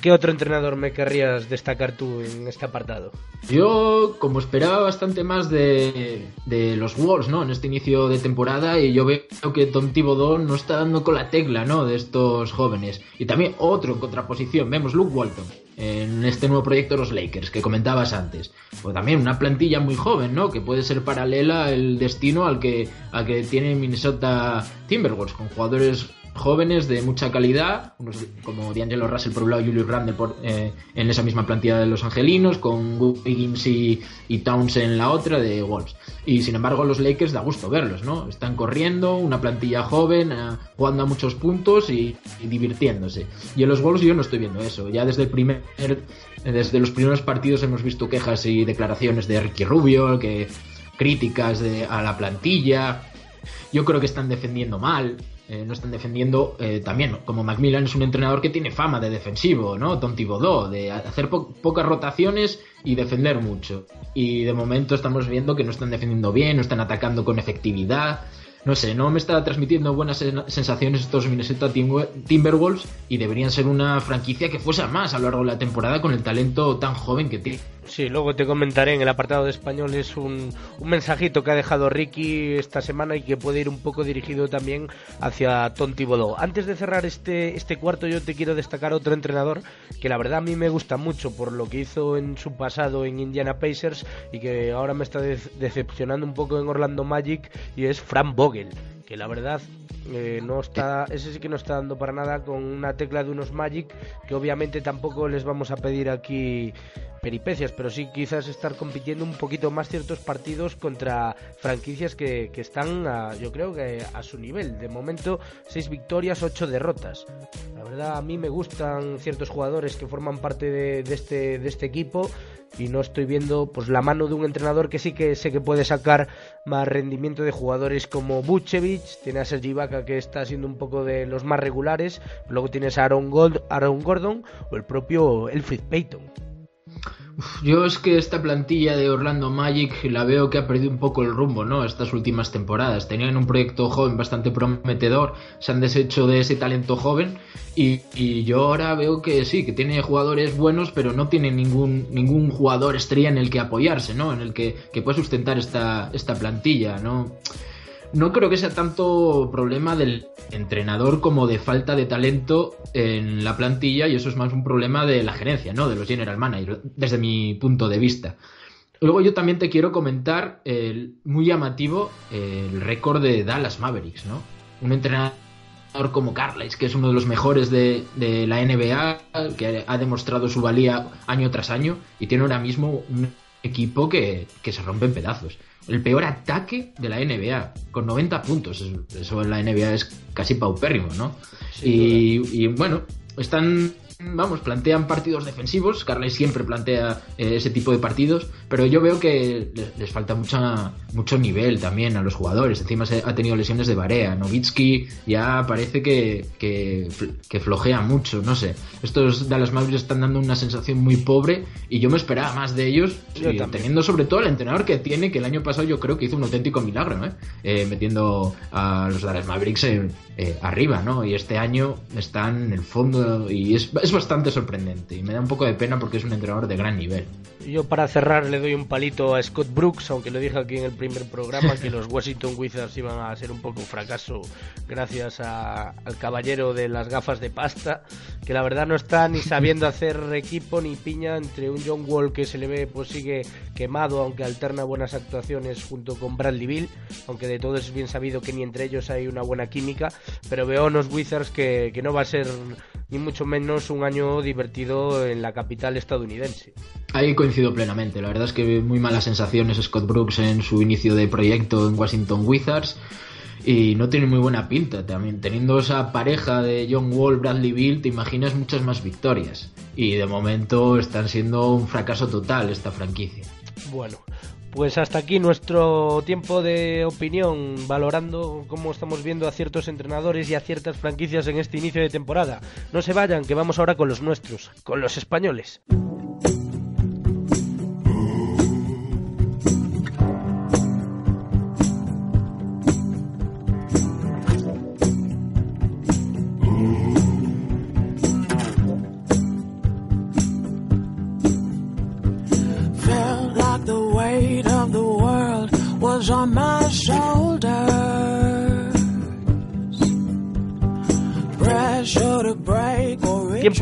¿Qué otro entrenador me querrías destacar tú en este apartado? Yo, como esperaba bastante más de, los Wolves, ¿no? En este inicio de temporada, y yo veo que Tom Thibodeau no está dando con la tecla, ¿no? De estos jóvenes. Y también otro en contraposición, vemos Luke Walton en este nuevo proyecto de los Lakers que comentabas antes. Pues también una plantilla muy joven, ¿no? Que puede ser paralela el destino al que, al que tiene Minnesota Timberwolves, con jugadores jóvenes de mucha calidad, unos como D'Angelo Russell por un lado Julius Randle por, eh, en esa misma plantilla de los Angelinos, con Wiggins y, y, Towns en la otra de Wolves. Y sin embargo los Lakers da gusto verlos, ¿no? Están corriendo, una plantilla joven, eh, jugando a muchos puntos y, divirtiéndose. Y en los Wolves yo no estoy viendo eso. Ya desde el primer desde los primeros partidos hemos visto quejas y declaraciones de Ricky Rubio, que críticas de, a la plantilla. Yo creo que están defendiendo mal. Eh, no están defendiendo eh, también, como Macmillan es un entrenador que tiene fama de defensivo, ¿no? Tom Thibodeau, de hacer pocas rotaciones y defender mucho. Y de momento estamos viendo que no están defendiendo bien, no están atacando con efectividad. No sé, no me está transmitiendo buenas sensaciones estos Minnesota Timberwolves y deberían ser una franquicia que fuese más a lo largo de la temporada con el talento tan joven que tiene. Sí, luego te comentaré en el apartado de español es un, un, mensajito que ha dejado Ricky esta semana y que puede ir un poco dirigido también hacia Tonti Bodó. Antes de cerrar este, este cuarto yo te quiero destacar otro entrenador que la verdad a mí me gusta mucho por lo que hizo en su pasado en Indiana Pacers y que ahora me está decepcionando un poco en Orlando Magic y es Frank Vogel que la verdad eh, no está, ese sí que no está dando para nada con una tecla de unos Magic que obviamente tampoco les vamos a pedir aquí peripecias, pero sí quizás estar compitiendo un poquito más ciertos partidos contra franquicias que, que están, a, yo creo que a su nivel. De momento, seis victorias, ocho derrotas. La verdad, a mí me gustan ciertos jugadores que forman parte de, este, de este equipo y no estoy viendo pues la mano de un entrenador que sí que sé que puede sacar más rendimiento de jugadores como Bucevic, tiene a Sergi que está siendo un poco de los más regulares, luego tienes a Aaron, Gold, Aaron Gordon o el propio Elfrid Payton. Yo es que esta plantilla de Orlando Magic la veo que ha perdido un poco el rumbo, ¿no? Estas últimas temporadas. Tenían un proyecto joven bastante prometedor, se han deshecho de ese talento joven y, yo ahora veo que sí, que tiene jugadores buenos, pero no tiene ningún, ningún jugador estrella en el que apoyarse, ¿no? En el que, que pueda sustentar esta, esta plantilla, ¿no? No creo que sea tanto problema del entrenador como de falta de talento en la plantilla y eso es más un problema de la gerencia, ¿no? De los general managers, desde mi punto de vista. Luego yo también te quiero comentar el muy llamativo el récord de Dallas Mavericks, ¿no? Un entrenador como Carles, que es uno de los mejores de, de, la NBA, que ha demostrado su valía año tras año y tiene ahora mismo un equipo que, que se rompe en pedazos el peor ataque de la NBA, con 90 puntos. Eso en la NBA es casi paupérrimo, ¿no? y, y, bueno, están vamos, plantean partidos defensivos. Carly siempre plantea eh, ese tipo de partidos, pero yo veo que les, falta mucha, mucho nivel también a los jugadores. Encima se, ha tenido lesiones de Barea. Novitsky ya parece que, que, flojea mucho, no sé. Estos Dallas Mavericks están dando una sensación muy pobre y yo me esperaba más de ellos, teniendo sobre todo el entrenador que tiene, que el año pasado yo creo que hizo un auténtico milagro, ¿eh? Eh, metiendo a los Dallas Mavericks arriba, ¿no? Y este año están en el fondo y es bastante sorprendente y me da un poco de pena porque es un entrenador de gran nivel. Yo para cerrar le doy un palito a Scott Brooks, aunque lo dije aquí en el primer programa que los Washington Wizards iban a ser un poco un fracaso gracias al caballero de las gafas de pasta, que la verdad no está ni sabiendo hacer equipo ni piña entre un John Wall que se le ve pues sigue quemado, aunque alterna buenas actuaciones junto con Bradley Bill, aunque de todo es bien sabido que ni entre ellos hay una buena química, pero veo unos Wizards que, que no va a ser ni mucho menos un año divertido en la capital estadounidense. Ahí coincido plenamente. La verdad es que muy malas sensaciones Scott Brooks en su inicio de proyecto en Washington Wizards y no tiene muy buena pinta también. Teniendo esa pareja de John Wall, Bradley Bill, te imaginas muchas más victorias. Y de momento están siendo un fracaso total esta franquicia. Bueno, pues hasta aquí nuestro tiempo de opinión, valorando cómo estamos viendo a ciertos entrenadores y a ciertas franquicias en este inicio de temporada. No se vayan, que vamos ahora con los nuestros, con los españoles.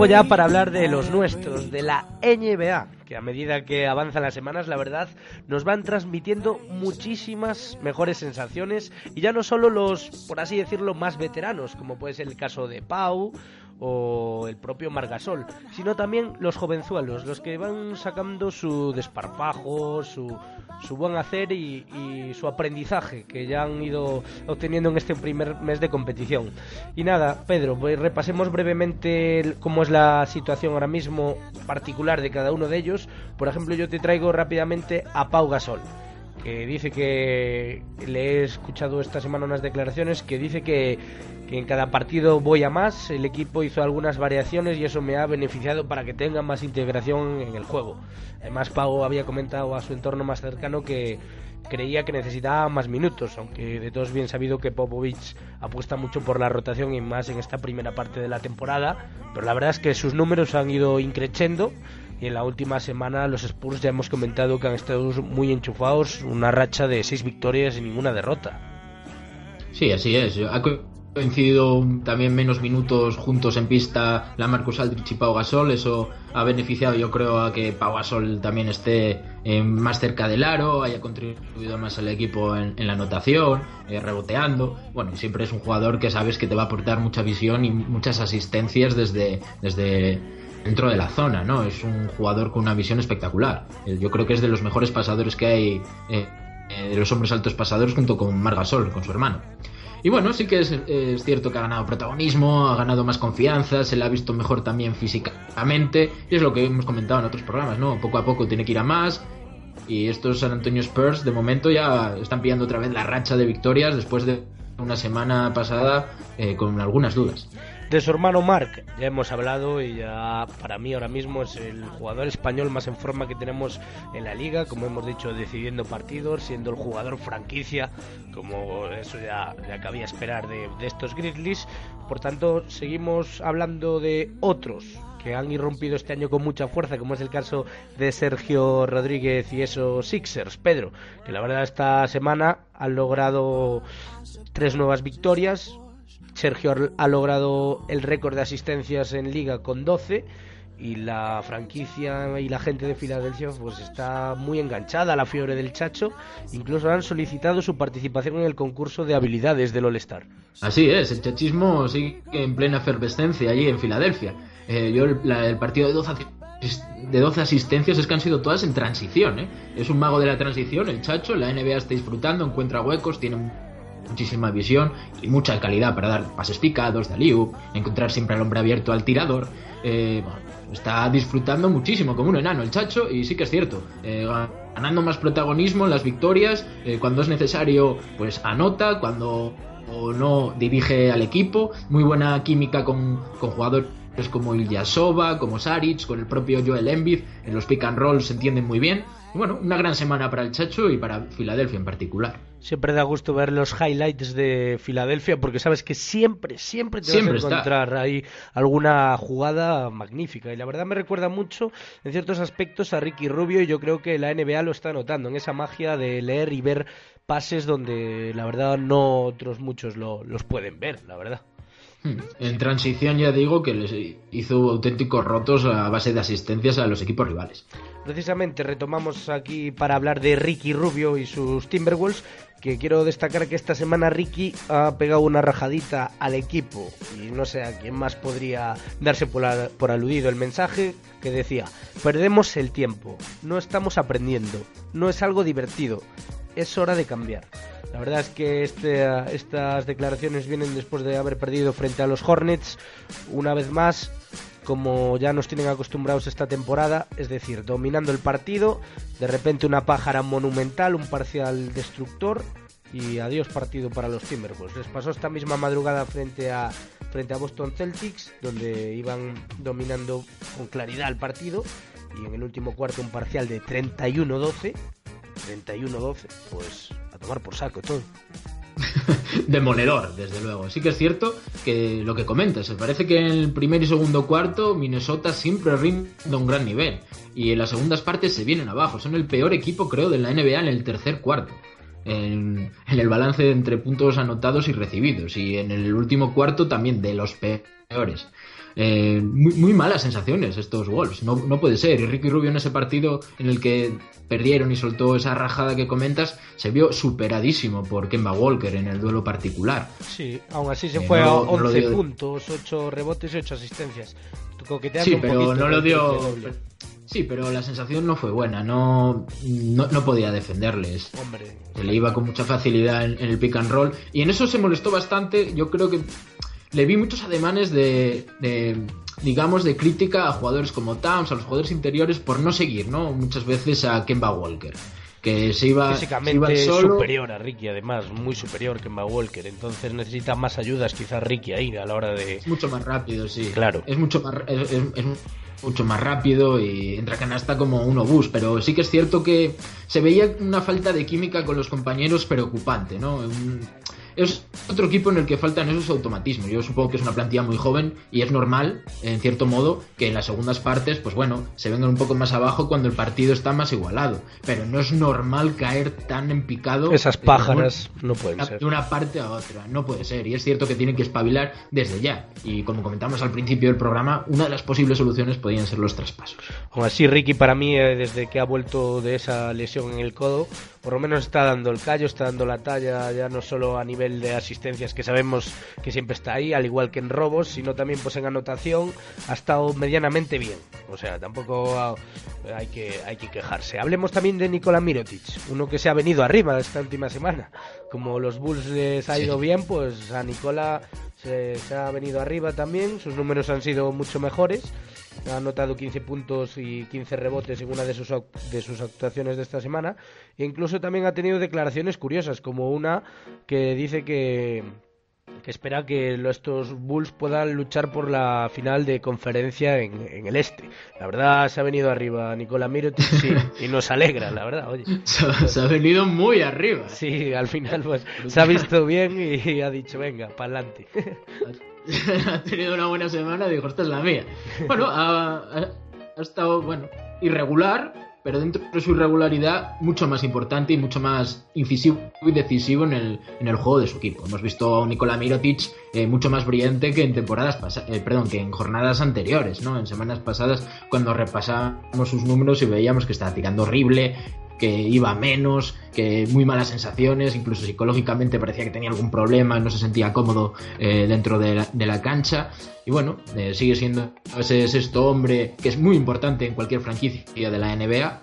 Ya para hablar de los nuestros, de la NBA, que a medida que avanzan las semanas, la verdad, nos van transmitiendo muchísimas mejores sensaciones y ya no solo los, por así decirlo, más veteranos, como puede ser el caso de Pau o el propio Margasol, sino también los jovenzuelos, los que van sacando su desparpajo, su, su buen hacer y, su aprendizaje que ya han ido obteniendo en este primer mes de competición. Y nada, Pedro, pues repasemos brevemente cómo es la situación ahora mismo particular de cada uno de ellos. Por ejemplo, yo te traigo rápidamente a Pau Gasol que dice que le he escuchado esta semana unas declaraciones que dice que, que, en cada partido voy a más, el equipo hizo algunas variaciones y eso me ha beneficiado para que tenga más integración en el juego. Además, Pau había comentado a su entorno más cercano que creía que necesitaba más minutos, aunque de todos bien sabido que Popovich apuesta mucho por la rotación y más en esta primera parte de la temporada, pero la verdad es que sus números han ido increciendo y en la última semana los Spurs ya hemos comentado que han estado muy enchufados, una racha de seis victorias y ninguna derrota. Sí, así es. Ha coincidido también menos minutos juntos en pista la Marcus Aldrich y Pau Gasol. Eso ha beneficiado, yo creo, a que Pau Gasol también esté eh, más cerca del aro, haya contribuido más al equipo en, la anotación, eh, reboteando. Bueno, siempre es un jugador que sabes que te va a aportar mucha visión y muchas asistencias desde, desde dentro de la zona, ¿no? Es un jugador con una visión espectacular. Eh, yo creo que es de los mejores pasadores que hay, de los hombres altos pasadores, junto con Margasol, con su hermano. Y bueno, sí que es, cierto que ha ganado protagonismo, ha ganado más confianza, se le ha visto mejor también físicamente, y es lo que hemos comentado en otros programas, ¿no? Poco a poco tiene que ir a más, y estos San Antonio Spurs de momento ya están pillando otra vez la racha de victorias después de una semana pasada eh, con algunas dudas. De su hermano Marc ya hemos hablado y ya para mí ahora mismo es el jugador español más en forma que tenemos en la liga, como hemos dicho, decidiendo partidos, siendo el jugador franquicia, como eso ya, ya cabía esperar de, de estos Grizzlies. Por tanto, seguimos hablando de otros que han irrumpido este año con mucha fuerza, como es el caso de Sergio Rodríguez y esos Sixers, Pedro, que la verdad esta semana han logrado tres nuevas victorias, Sergio ha logrado el récord de asistencias en liga con 12 y la franquicia y la gente de Filadelfia pues está muy enganchada a la fiebre del Chacho. Incluso han solicitado su participación en el concurso de habilidades del All-Star. Así es, el chachismo sigue en plena efervescencia allí en Filadelfia. Eh, yo el, partido de 12, de 12 asistencias es que han sido todas en transición. ¿eh? Es un mago de la transición, el Chacho. La NBA está disfrutando, encuentra huecos, tiene muchísima visión y mucha calidad para dar pases picados, de aliu, encontrar siempre al hombre abierto al tirador. Eh, está disfrutando muchísimo como un enano el chacho y sí que es cierto, eh, ganando más protagonismo en las victorias, eh, cuando es necesario pues anota, cuando no dirige al equipo, muy buena química con, jugadores como Ilyasova, como Saric, con el propio Joel Embiid, en los pick and roll se entienden muy bien. Bueno, una gran semana para el Chacho y para Filadelfia en particular. Siempre da gusto ver los highlights de Filadelfia porque sabes que siempre, siempre te vas a encontrar ahí alguna jugada magnífica. Y la verdad me recuerda mucho en ciertos aspectos a Ricky Rubio y yo creo que la NBA lo está notando en esa magia de leer y ver pases donde la verdad no otros muchos los pueden ver, la verdad. Hmm. En transición ya digo que les hizo auténticos rotos a base de asistencias a los equipos rivales. Precisamente retomamos aquí para hablar de Ricky Rubio y sus Timberwolves, que quiero destacar que esta semana Ricky ha pegado una rajadita al equipo y no sé a quién más podría darse por, aludido el mensaje que decía, perdemos el tiempo, no estamos aprendiendo, no es algo divertido, es hora de cambiar. La verdad es que este, estas declaraciones vienen después de haber perdido frente a los Hornets una vez más, como ya nos tienen acostumbrados esta temporada, es decir, dominando el partido, de repente una pájara monumental, un parcial destructor y adiós partido para los Timberwolves. Les pasó esta misma madrugada frente a frente a Boston Celtics, donde iban dominando con claridad el partido y en el último cuarto un parcial de 31-12 31-12, pues a tomar por saco todo. Demoledor, desde luego. Sí que es cierto que lo que comentas, me parece que en el primer y segundo cuarto Minnesota siempre rinde a un gran nivel y en las segundas partes se vienen abajo. Son el peor equipo, creo, de la NBA en el tercer cuarto. En, en el balance entre puntos anotados y recibidos y en el último cuarto también de los peores. Eh, muy, malas sensaciones estos Wolves. No, no puede ser. Y Ricky Rubio en ese partido en el que perdieron y soltó esa rajada que comentas, se vio superadísimo por Kemba Walker en el duelo particular. Sí, aún así se eh, fue a 11 puntos, 8 rebotes y 8 asistencias. Sí, pero no lo dio. Sí, pero la sensación no fue buena, no, no, podía defenderles. Hombre. Se le iba con mucha facilidad en, el pick and roll. Y en eso se molestó bastante. Yo creo que le vi muchos ademanes de, digamos, de crítica a jugadores como Towns, a los jugadores interiores, por no seguir, ¿no? Muchas veces a Kemba Walker. Que se iba, Físicamente superior a Ricky, además, muy superior Kemba Walker. Entonces necesita más ayudas, quizás Ricky ahí a la hora de. Es mucho más rápido, sí. Claro. Es mucho más, es, mucho más rápido y entra canasta como un obús. Pero sí que es cierto que se veía una falta de química con los compañeros preocupante, ¿no? Es otro equipo en el que faltan esos automatismos. Yo supongo que es una plantilla muy joven y es normal, en cierto modo, que en las segundas partes, pues bueno, se vengan un poco más abajo cuando el partido está más igualado. Pero no es normal caer tan en picado. Esas pájaras no pueden ser. De una parte a otra, no puede ser. Y es cierto que tienen que espabilar desde ya. Y como comentamos al principio del programa, una de las posibles soluciones podrían ser los traspasos. Aún así, Ricky, para mí, eh, desde que ha vuelto de esa lesión en el codo, por lo menos está dando el callo, está dando la talla, ya no solo a nivel de asistencias, que sabemos que siempre está ahí, al igual que en robos, sino también pues en anotación, ha estado medianamente bien. O sea, tampoco hay que, hay que quejarse. Hablemos también de Nikola Mirotic, uno que se ha venido arriba esta última semana. Como los Bulls les ha ido bien, pues a Nicola se, se ha venido arriba también, sus números han sido mucho mejores ha anotado 15 puntos y 15 rebotes en una de sus, de sus actuaciones de esta semana. E incluso también ha tenido declaraciones curiosas, como una que dice que, que espera que estos Bulls puedan luchar por la final de conferencia en, el este. La verdad, se ha venido arriba Nicola Mirotic y, nos alegra, la verdad. Oye. Se, ha venido muy arriba. Sí, al final pues se ha visto bien y, ha dicho, venga, para adelante. ha tenido una buena semana y dijo, esta es la mía. Bueno, ha, estado, bueno, irregular, pero dentro de su irregularidad mucho más importante y mucho más incisivo y decisivo en el, en el juego de su equipo. Hemos visto a Nikola Mirotic eh, mucho más brillante que en temporadas eh, perdón, que en jornadas anteriores, ¿no? En semanas pasadas cuando repasamos sus números y veíamos que estaba tirando horrible, que iba menos, que muy malas sensaciones, incluso psicológicamente parecía que tenía algún problema, no se sentía cómodo eh, dentro de la, cancha. Y bueno, eh, sigue siendo ese sexto hombre que es muy importante en cualquier franquicia de la NBA.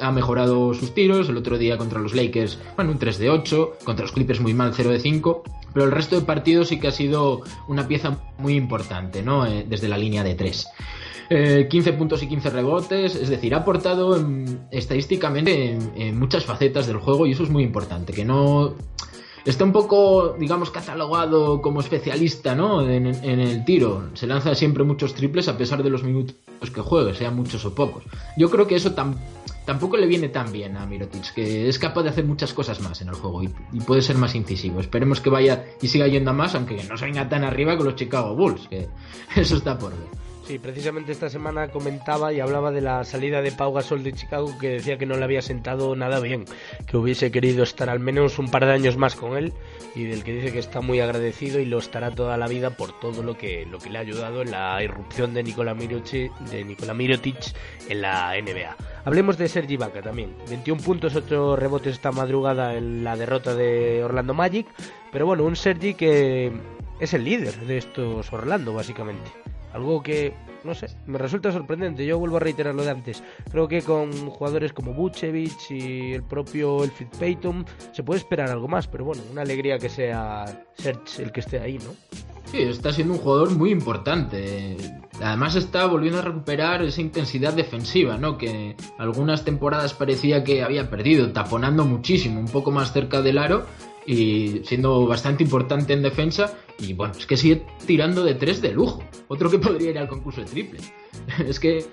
Ha mejorado sus tiros, el otro día contra los Lakers, bueno, un 3 de 8, contra los Clippers muy mal, 0 de 5, pero el resto de partidos sí que ha sido una pieza muy importante, ¿no? Eh, desde la línea de 3. 15 eh, puntos y 15 rebotes, es decir, ha aportado estadísticamente en, muchas facetas del juego y eso es muy importante, que no está un poco, digamos, catalogado como especialista, ¿no? En, el tiro. Se lanza siempre muchos triples a pesar de los minutos que juegue, sean muchos o pocos. Yo creo que eso tampoco le viene tan bien a Mirotic, que es capaz de hacer muchas cosas más en el juego y, y, puede ser más incisivo. Esperemos que vaya y siga yendo a más, aunque no se venga tan arriba con los Chicago Bulls, que eso está por ver. Sí, precisamente esta semana comentaba y hablaba de la salida de Pau Gasol de Chicago que decía que no le había sentado nada bien, que hubiese querido estar al menos un par de años más con él y del que dice que está muy agradecido y lo estará toda la vida por todo lo que lo que le ha ayudado en la irrupción de Nikola Mirotic, en la NBA. Hablemos de Sergi Vaca también. 21 puntos, 8 rebotes esta madrugada en la derrota de Orlando Magic, pero bueno, un Sergi que es el líder de estos Orlando básicamente. Algo que, no sé, me resulta sorprendente. Yo vuelvo a reiterar lo de antes. Creo que con jugadores como Buchevich y el propio Elfrid Payton se puede esperar algo más, pero bueno, una alegría que sea Serge el que esté ahí, ¿no? Sí, está siendo un jugador muy importante. Además está volviendo a recuperar esa intensidad defensiva, ¿no? Que algunas temporadas parecía que había perdido, taponando muchísimo, un poco más cerca del aro y siendo bastante importante en defensa. Y bueno, es que sigue tirando de tres de lujo. Otro que podría ir al concurso de triple. es que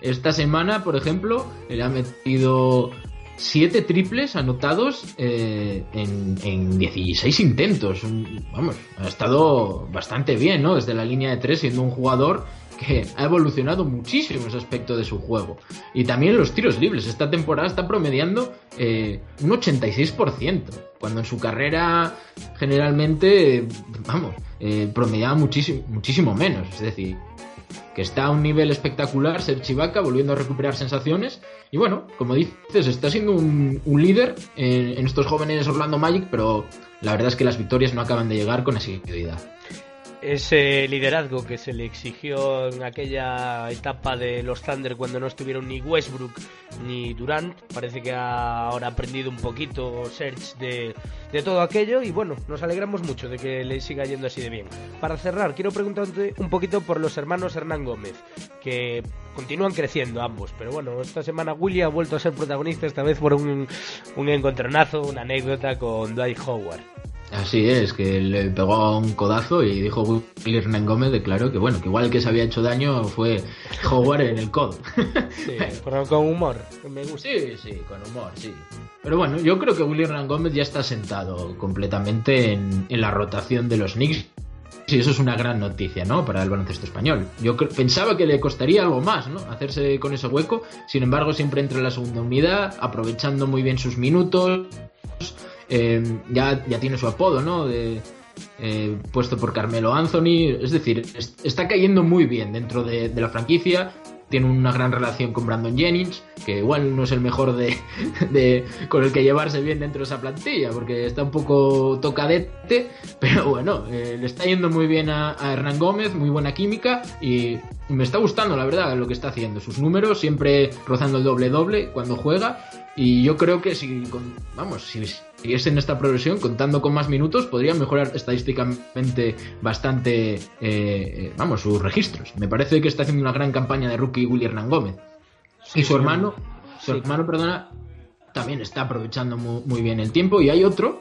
esta semana, por ejemplo, le ha metido siete triples anotados eh, en, en 16 intentos. Vamos, ha estado bastante bien, ¿no? Desde la línea de tres, siendo un jugador que ha evolucionado muchísimo ese aspecto de su juego. Y también los tiros libres. Esta temporada está promediando eh, un 86%, cuando en su carrera generalmente, vamos, eh, promediaba muchísimo, muchísimo menos. Es decir, que está a un nivel espectacular, ser Chivaca, volviendo a recuperar sensaciones. Y bueno, como dices, está siendo un, líder en, en, estos jóvenes Orlando Magic, pero la verdad es que las victorias no acaban de llegar con asiduidad ese liderazgo que se le exigió en aquella etapa de los Thunder cuando no estuvieron ni Westbrook ni Durant. Parece que ha ahora aprendido un poquito Serge de, de, todo aquello y bueno, nos alegramos mucho de que le siga yendo así de bien. Para cerrar, quiero preguntarte un poquito por los hermanos Hernán Gómez, que continúan creciendo ambos, pero bueno, esta semana Willy ha vuelto a ser protagonista, esta vez por un, un encontronazo, una anécdota con Dwight Howard. Así es, que le pegó un codazo y dijo Willy Hernán Gómez, declaró que bueno, que igual que se había hecho daño fue Howard en el codo. Sí, pero con humor, me gusta. Sí, sí, con humor, sí. Pero bueno, yo creo que Willy Hernán Gómez ya está sentado completamente en, la rotación de los Knicks. Sí, eso es una gran noticia, ¿no? Para el baloncesto español. Yo pensaba que le costaría algo más, ¿no? Hacerse con ese hueco. Sin embargo, siempre entra en la segunda unidad, aprovechando muy bien sus minutos, eh, ya, ya tiene su apodo, ¿no? Eh, puesto por Carmelo Anthony. Es decir, está cayendo muy bien dentro de, la franquicia. Tiene una gran relación con Brandon Jennings, que igual no es el mejor de, con el que llevarse bien dentro de esa plantilla, porque está un poco tocadete, pero bueno, eh, le está yendo muy bien a, Hernán Gómez, muy buena química y me está gustando, la verdad, lo que está haciendo. Sus números siempre rozando el doble-doble cuando juega y yo creo que si, vamos, si en esta progresión, contando con más minutos, podría mejorar estadísticamente bastante, eh, eh, vamos, sus registros. Me parece que está haciendo una gran campaña de rookie Willy Hernán Gómez. y su hermano, su hermano, perdona, también está aprovechando muy, bien el tiempo. Y hay otro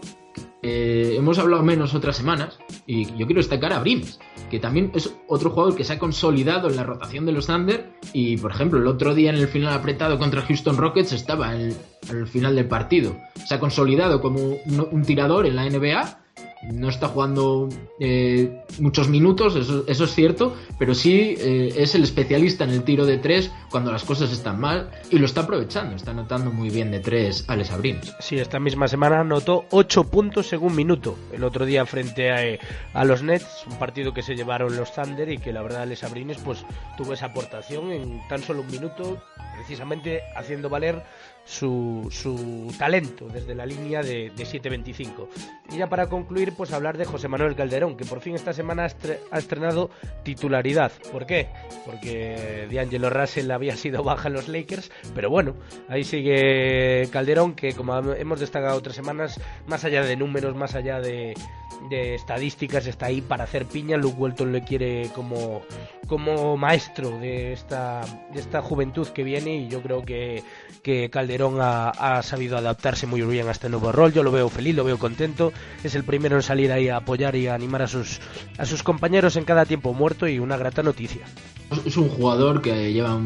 eh, hemos hablado menos otras semanas y yo quiero destacar a Brims, que también es otro jugador que se ha consolidado en la rotación de los Thunder y por ejemplo el otro día en el final apretado contra Houston Rockets estaba en el, final del partido. Se ha consolidado como un tirador en la NBA no está jugando eh, muchos minutos, eso, es cierto, pero sí eh, es el especialista en el tiro de tres cuando las cosas están mal y lo está aprovechando, está anotando muy bien de tres Alex Abrines. Sí, esta misma semana anotó 8 puntos según minuto, el otro día frente a, a, los Nets, un partido que se llevaron los Thunder y que la verdad Alex Abrines pues tuvo esa aportación en tan solo un minuto, precisamente haciendo valer su, su talento desde la línea de, de 7.25. Y ya para concluir, pues hablar de José Manuel Calderón, que por fin esta semana ha estrenado titularidad. ¿Por qué? Porque D'Angelo Russell había sido baja en los Lakers, pero bueno, ahí sigue Calderón, que como hemos destacado otras semanas, más allá de números, más allá de, de estadísticas está ahí para hacer piña. Luke Walton le quiere como, como maestro de esta, de esta juventud que viene y yo creo que, que Calderón ha, sabido adaptarse muy bien a este nuevo rol. Yo lo veo feliz, lo veo contento. Es el primero en salir ahí a apoyar y a animar a sus, a sus compañeros en cada tiempo muerto y una grata noticia. Es un jugador que lleva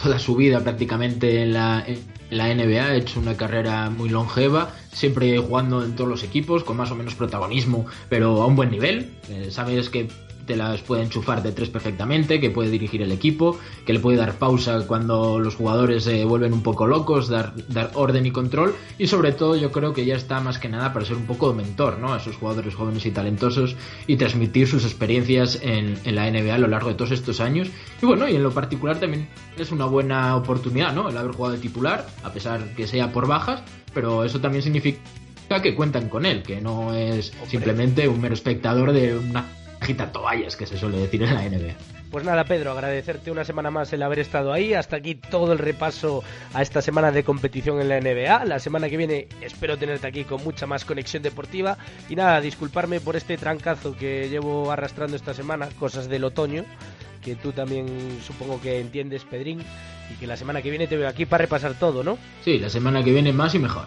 toda su vida prácticamente en la, la NBA, ha hecho una carrera muy longeva, siempre jugando en todos los equipos, con más o menos protagonismo, pero a un buen nivel. Eh, sabes que te las puede enchufar de tres perfectamente, que puede dirigir el equipo, que le puede dar pausa cuando los jugadores se vuelven un poco locos, dar, dar orden y control, y sobre todo yo creo que ya está más que nada para ser un poco mentor ¿no? a esos jugadores jóvenes y talentosos y transmitir sus experiencias en, en la NBA a lo largo de todos estos años. Y bueno, y en lo particular también es una buena oportunidad, ¿no? El haber jugado de titular, a pesar que sea por bajas, pero eso también significa que cuentan con él, que no es simplemente un mero espectador de una agita toallas, que se suele decir en la NBA. Pues nada, Pedro, agradecerte una semana más el haber estado ahí. Hasta aquí todo el repaso a esta semana de competición en la NBA. La semana que viene espero tenerte aquí con mucha más conexión deportiva. Y nada, disculparme por este trancazo que llevo arrastrando esta semana, cosas del otoño, que tú también supongo que entiendes, Pedrín. Y que la semana que viene te veo aquí para repasar todo, ¿no? Sí, la semana que viene más y mejor.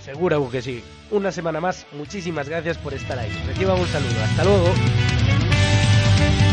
Seguro que sí. Una semana más, muchísimas gracias por estar ahí. Reciban un saludo. Hasta luego. It.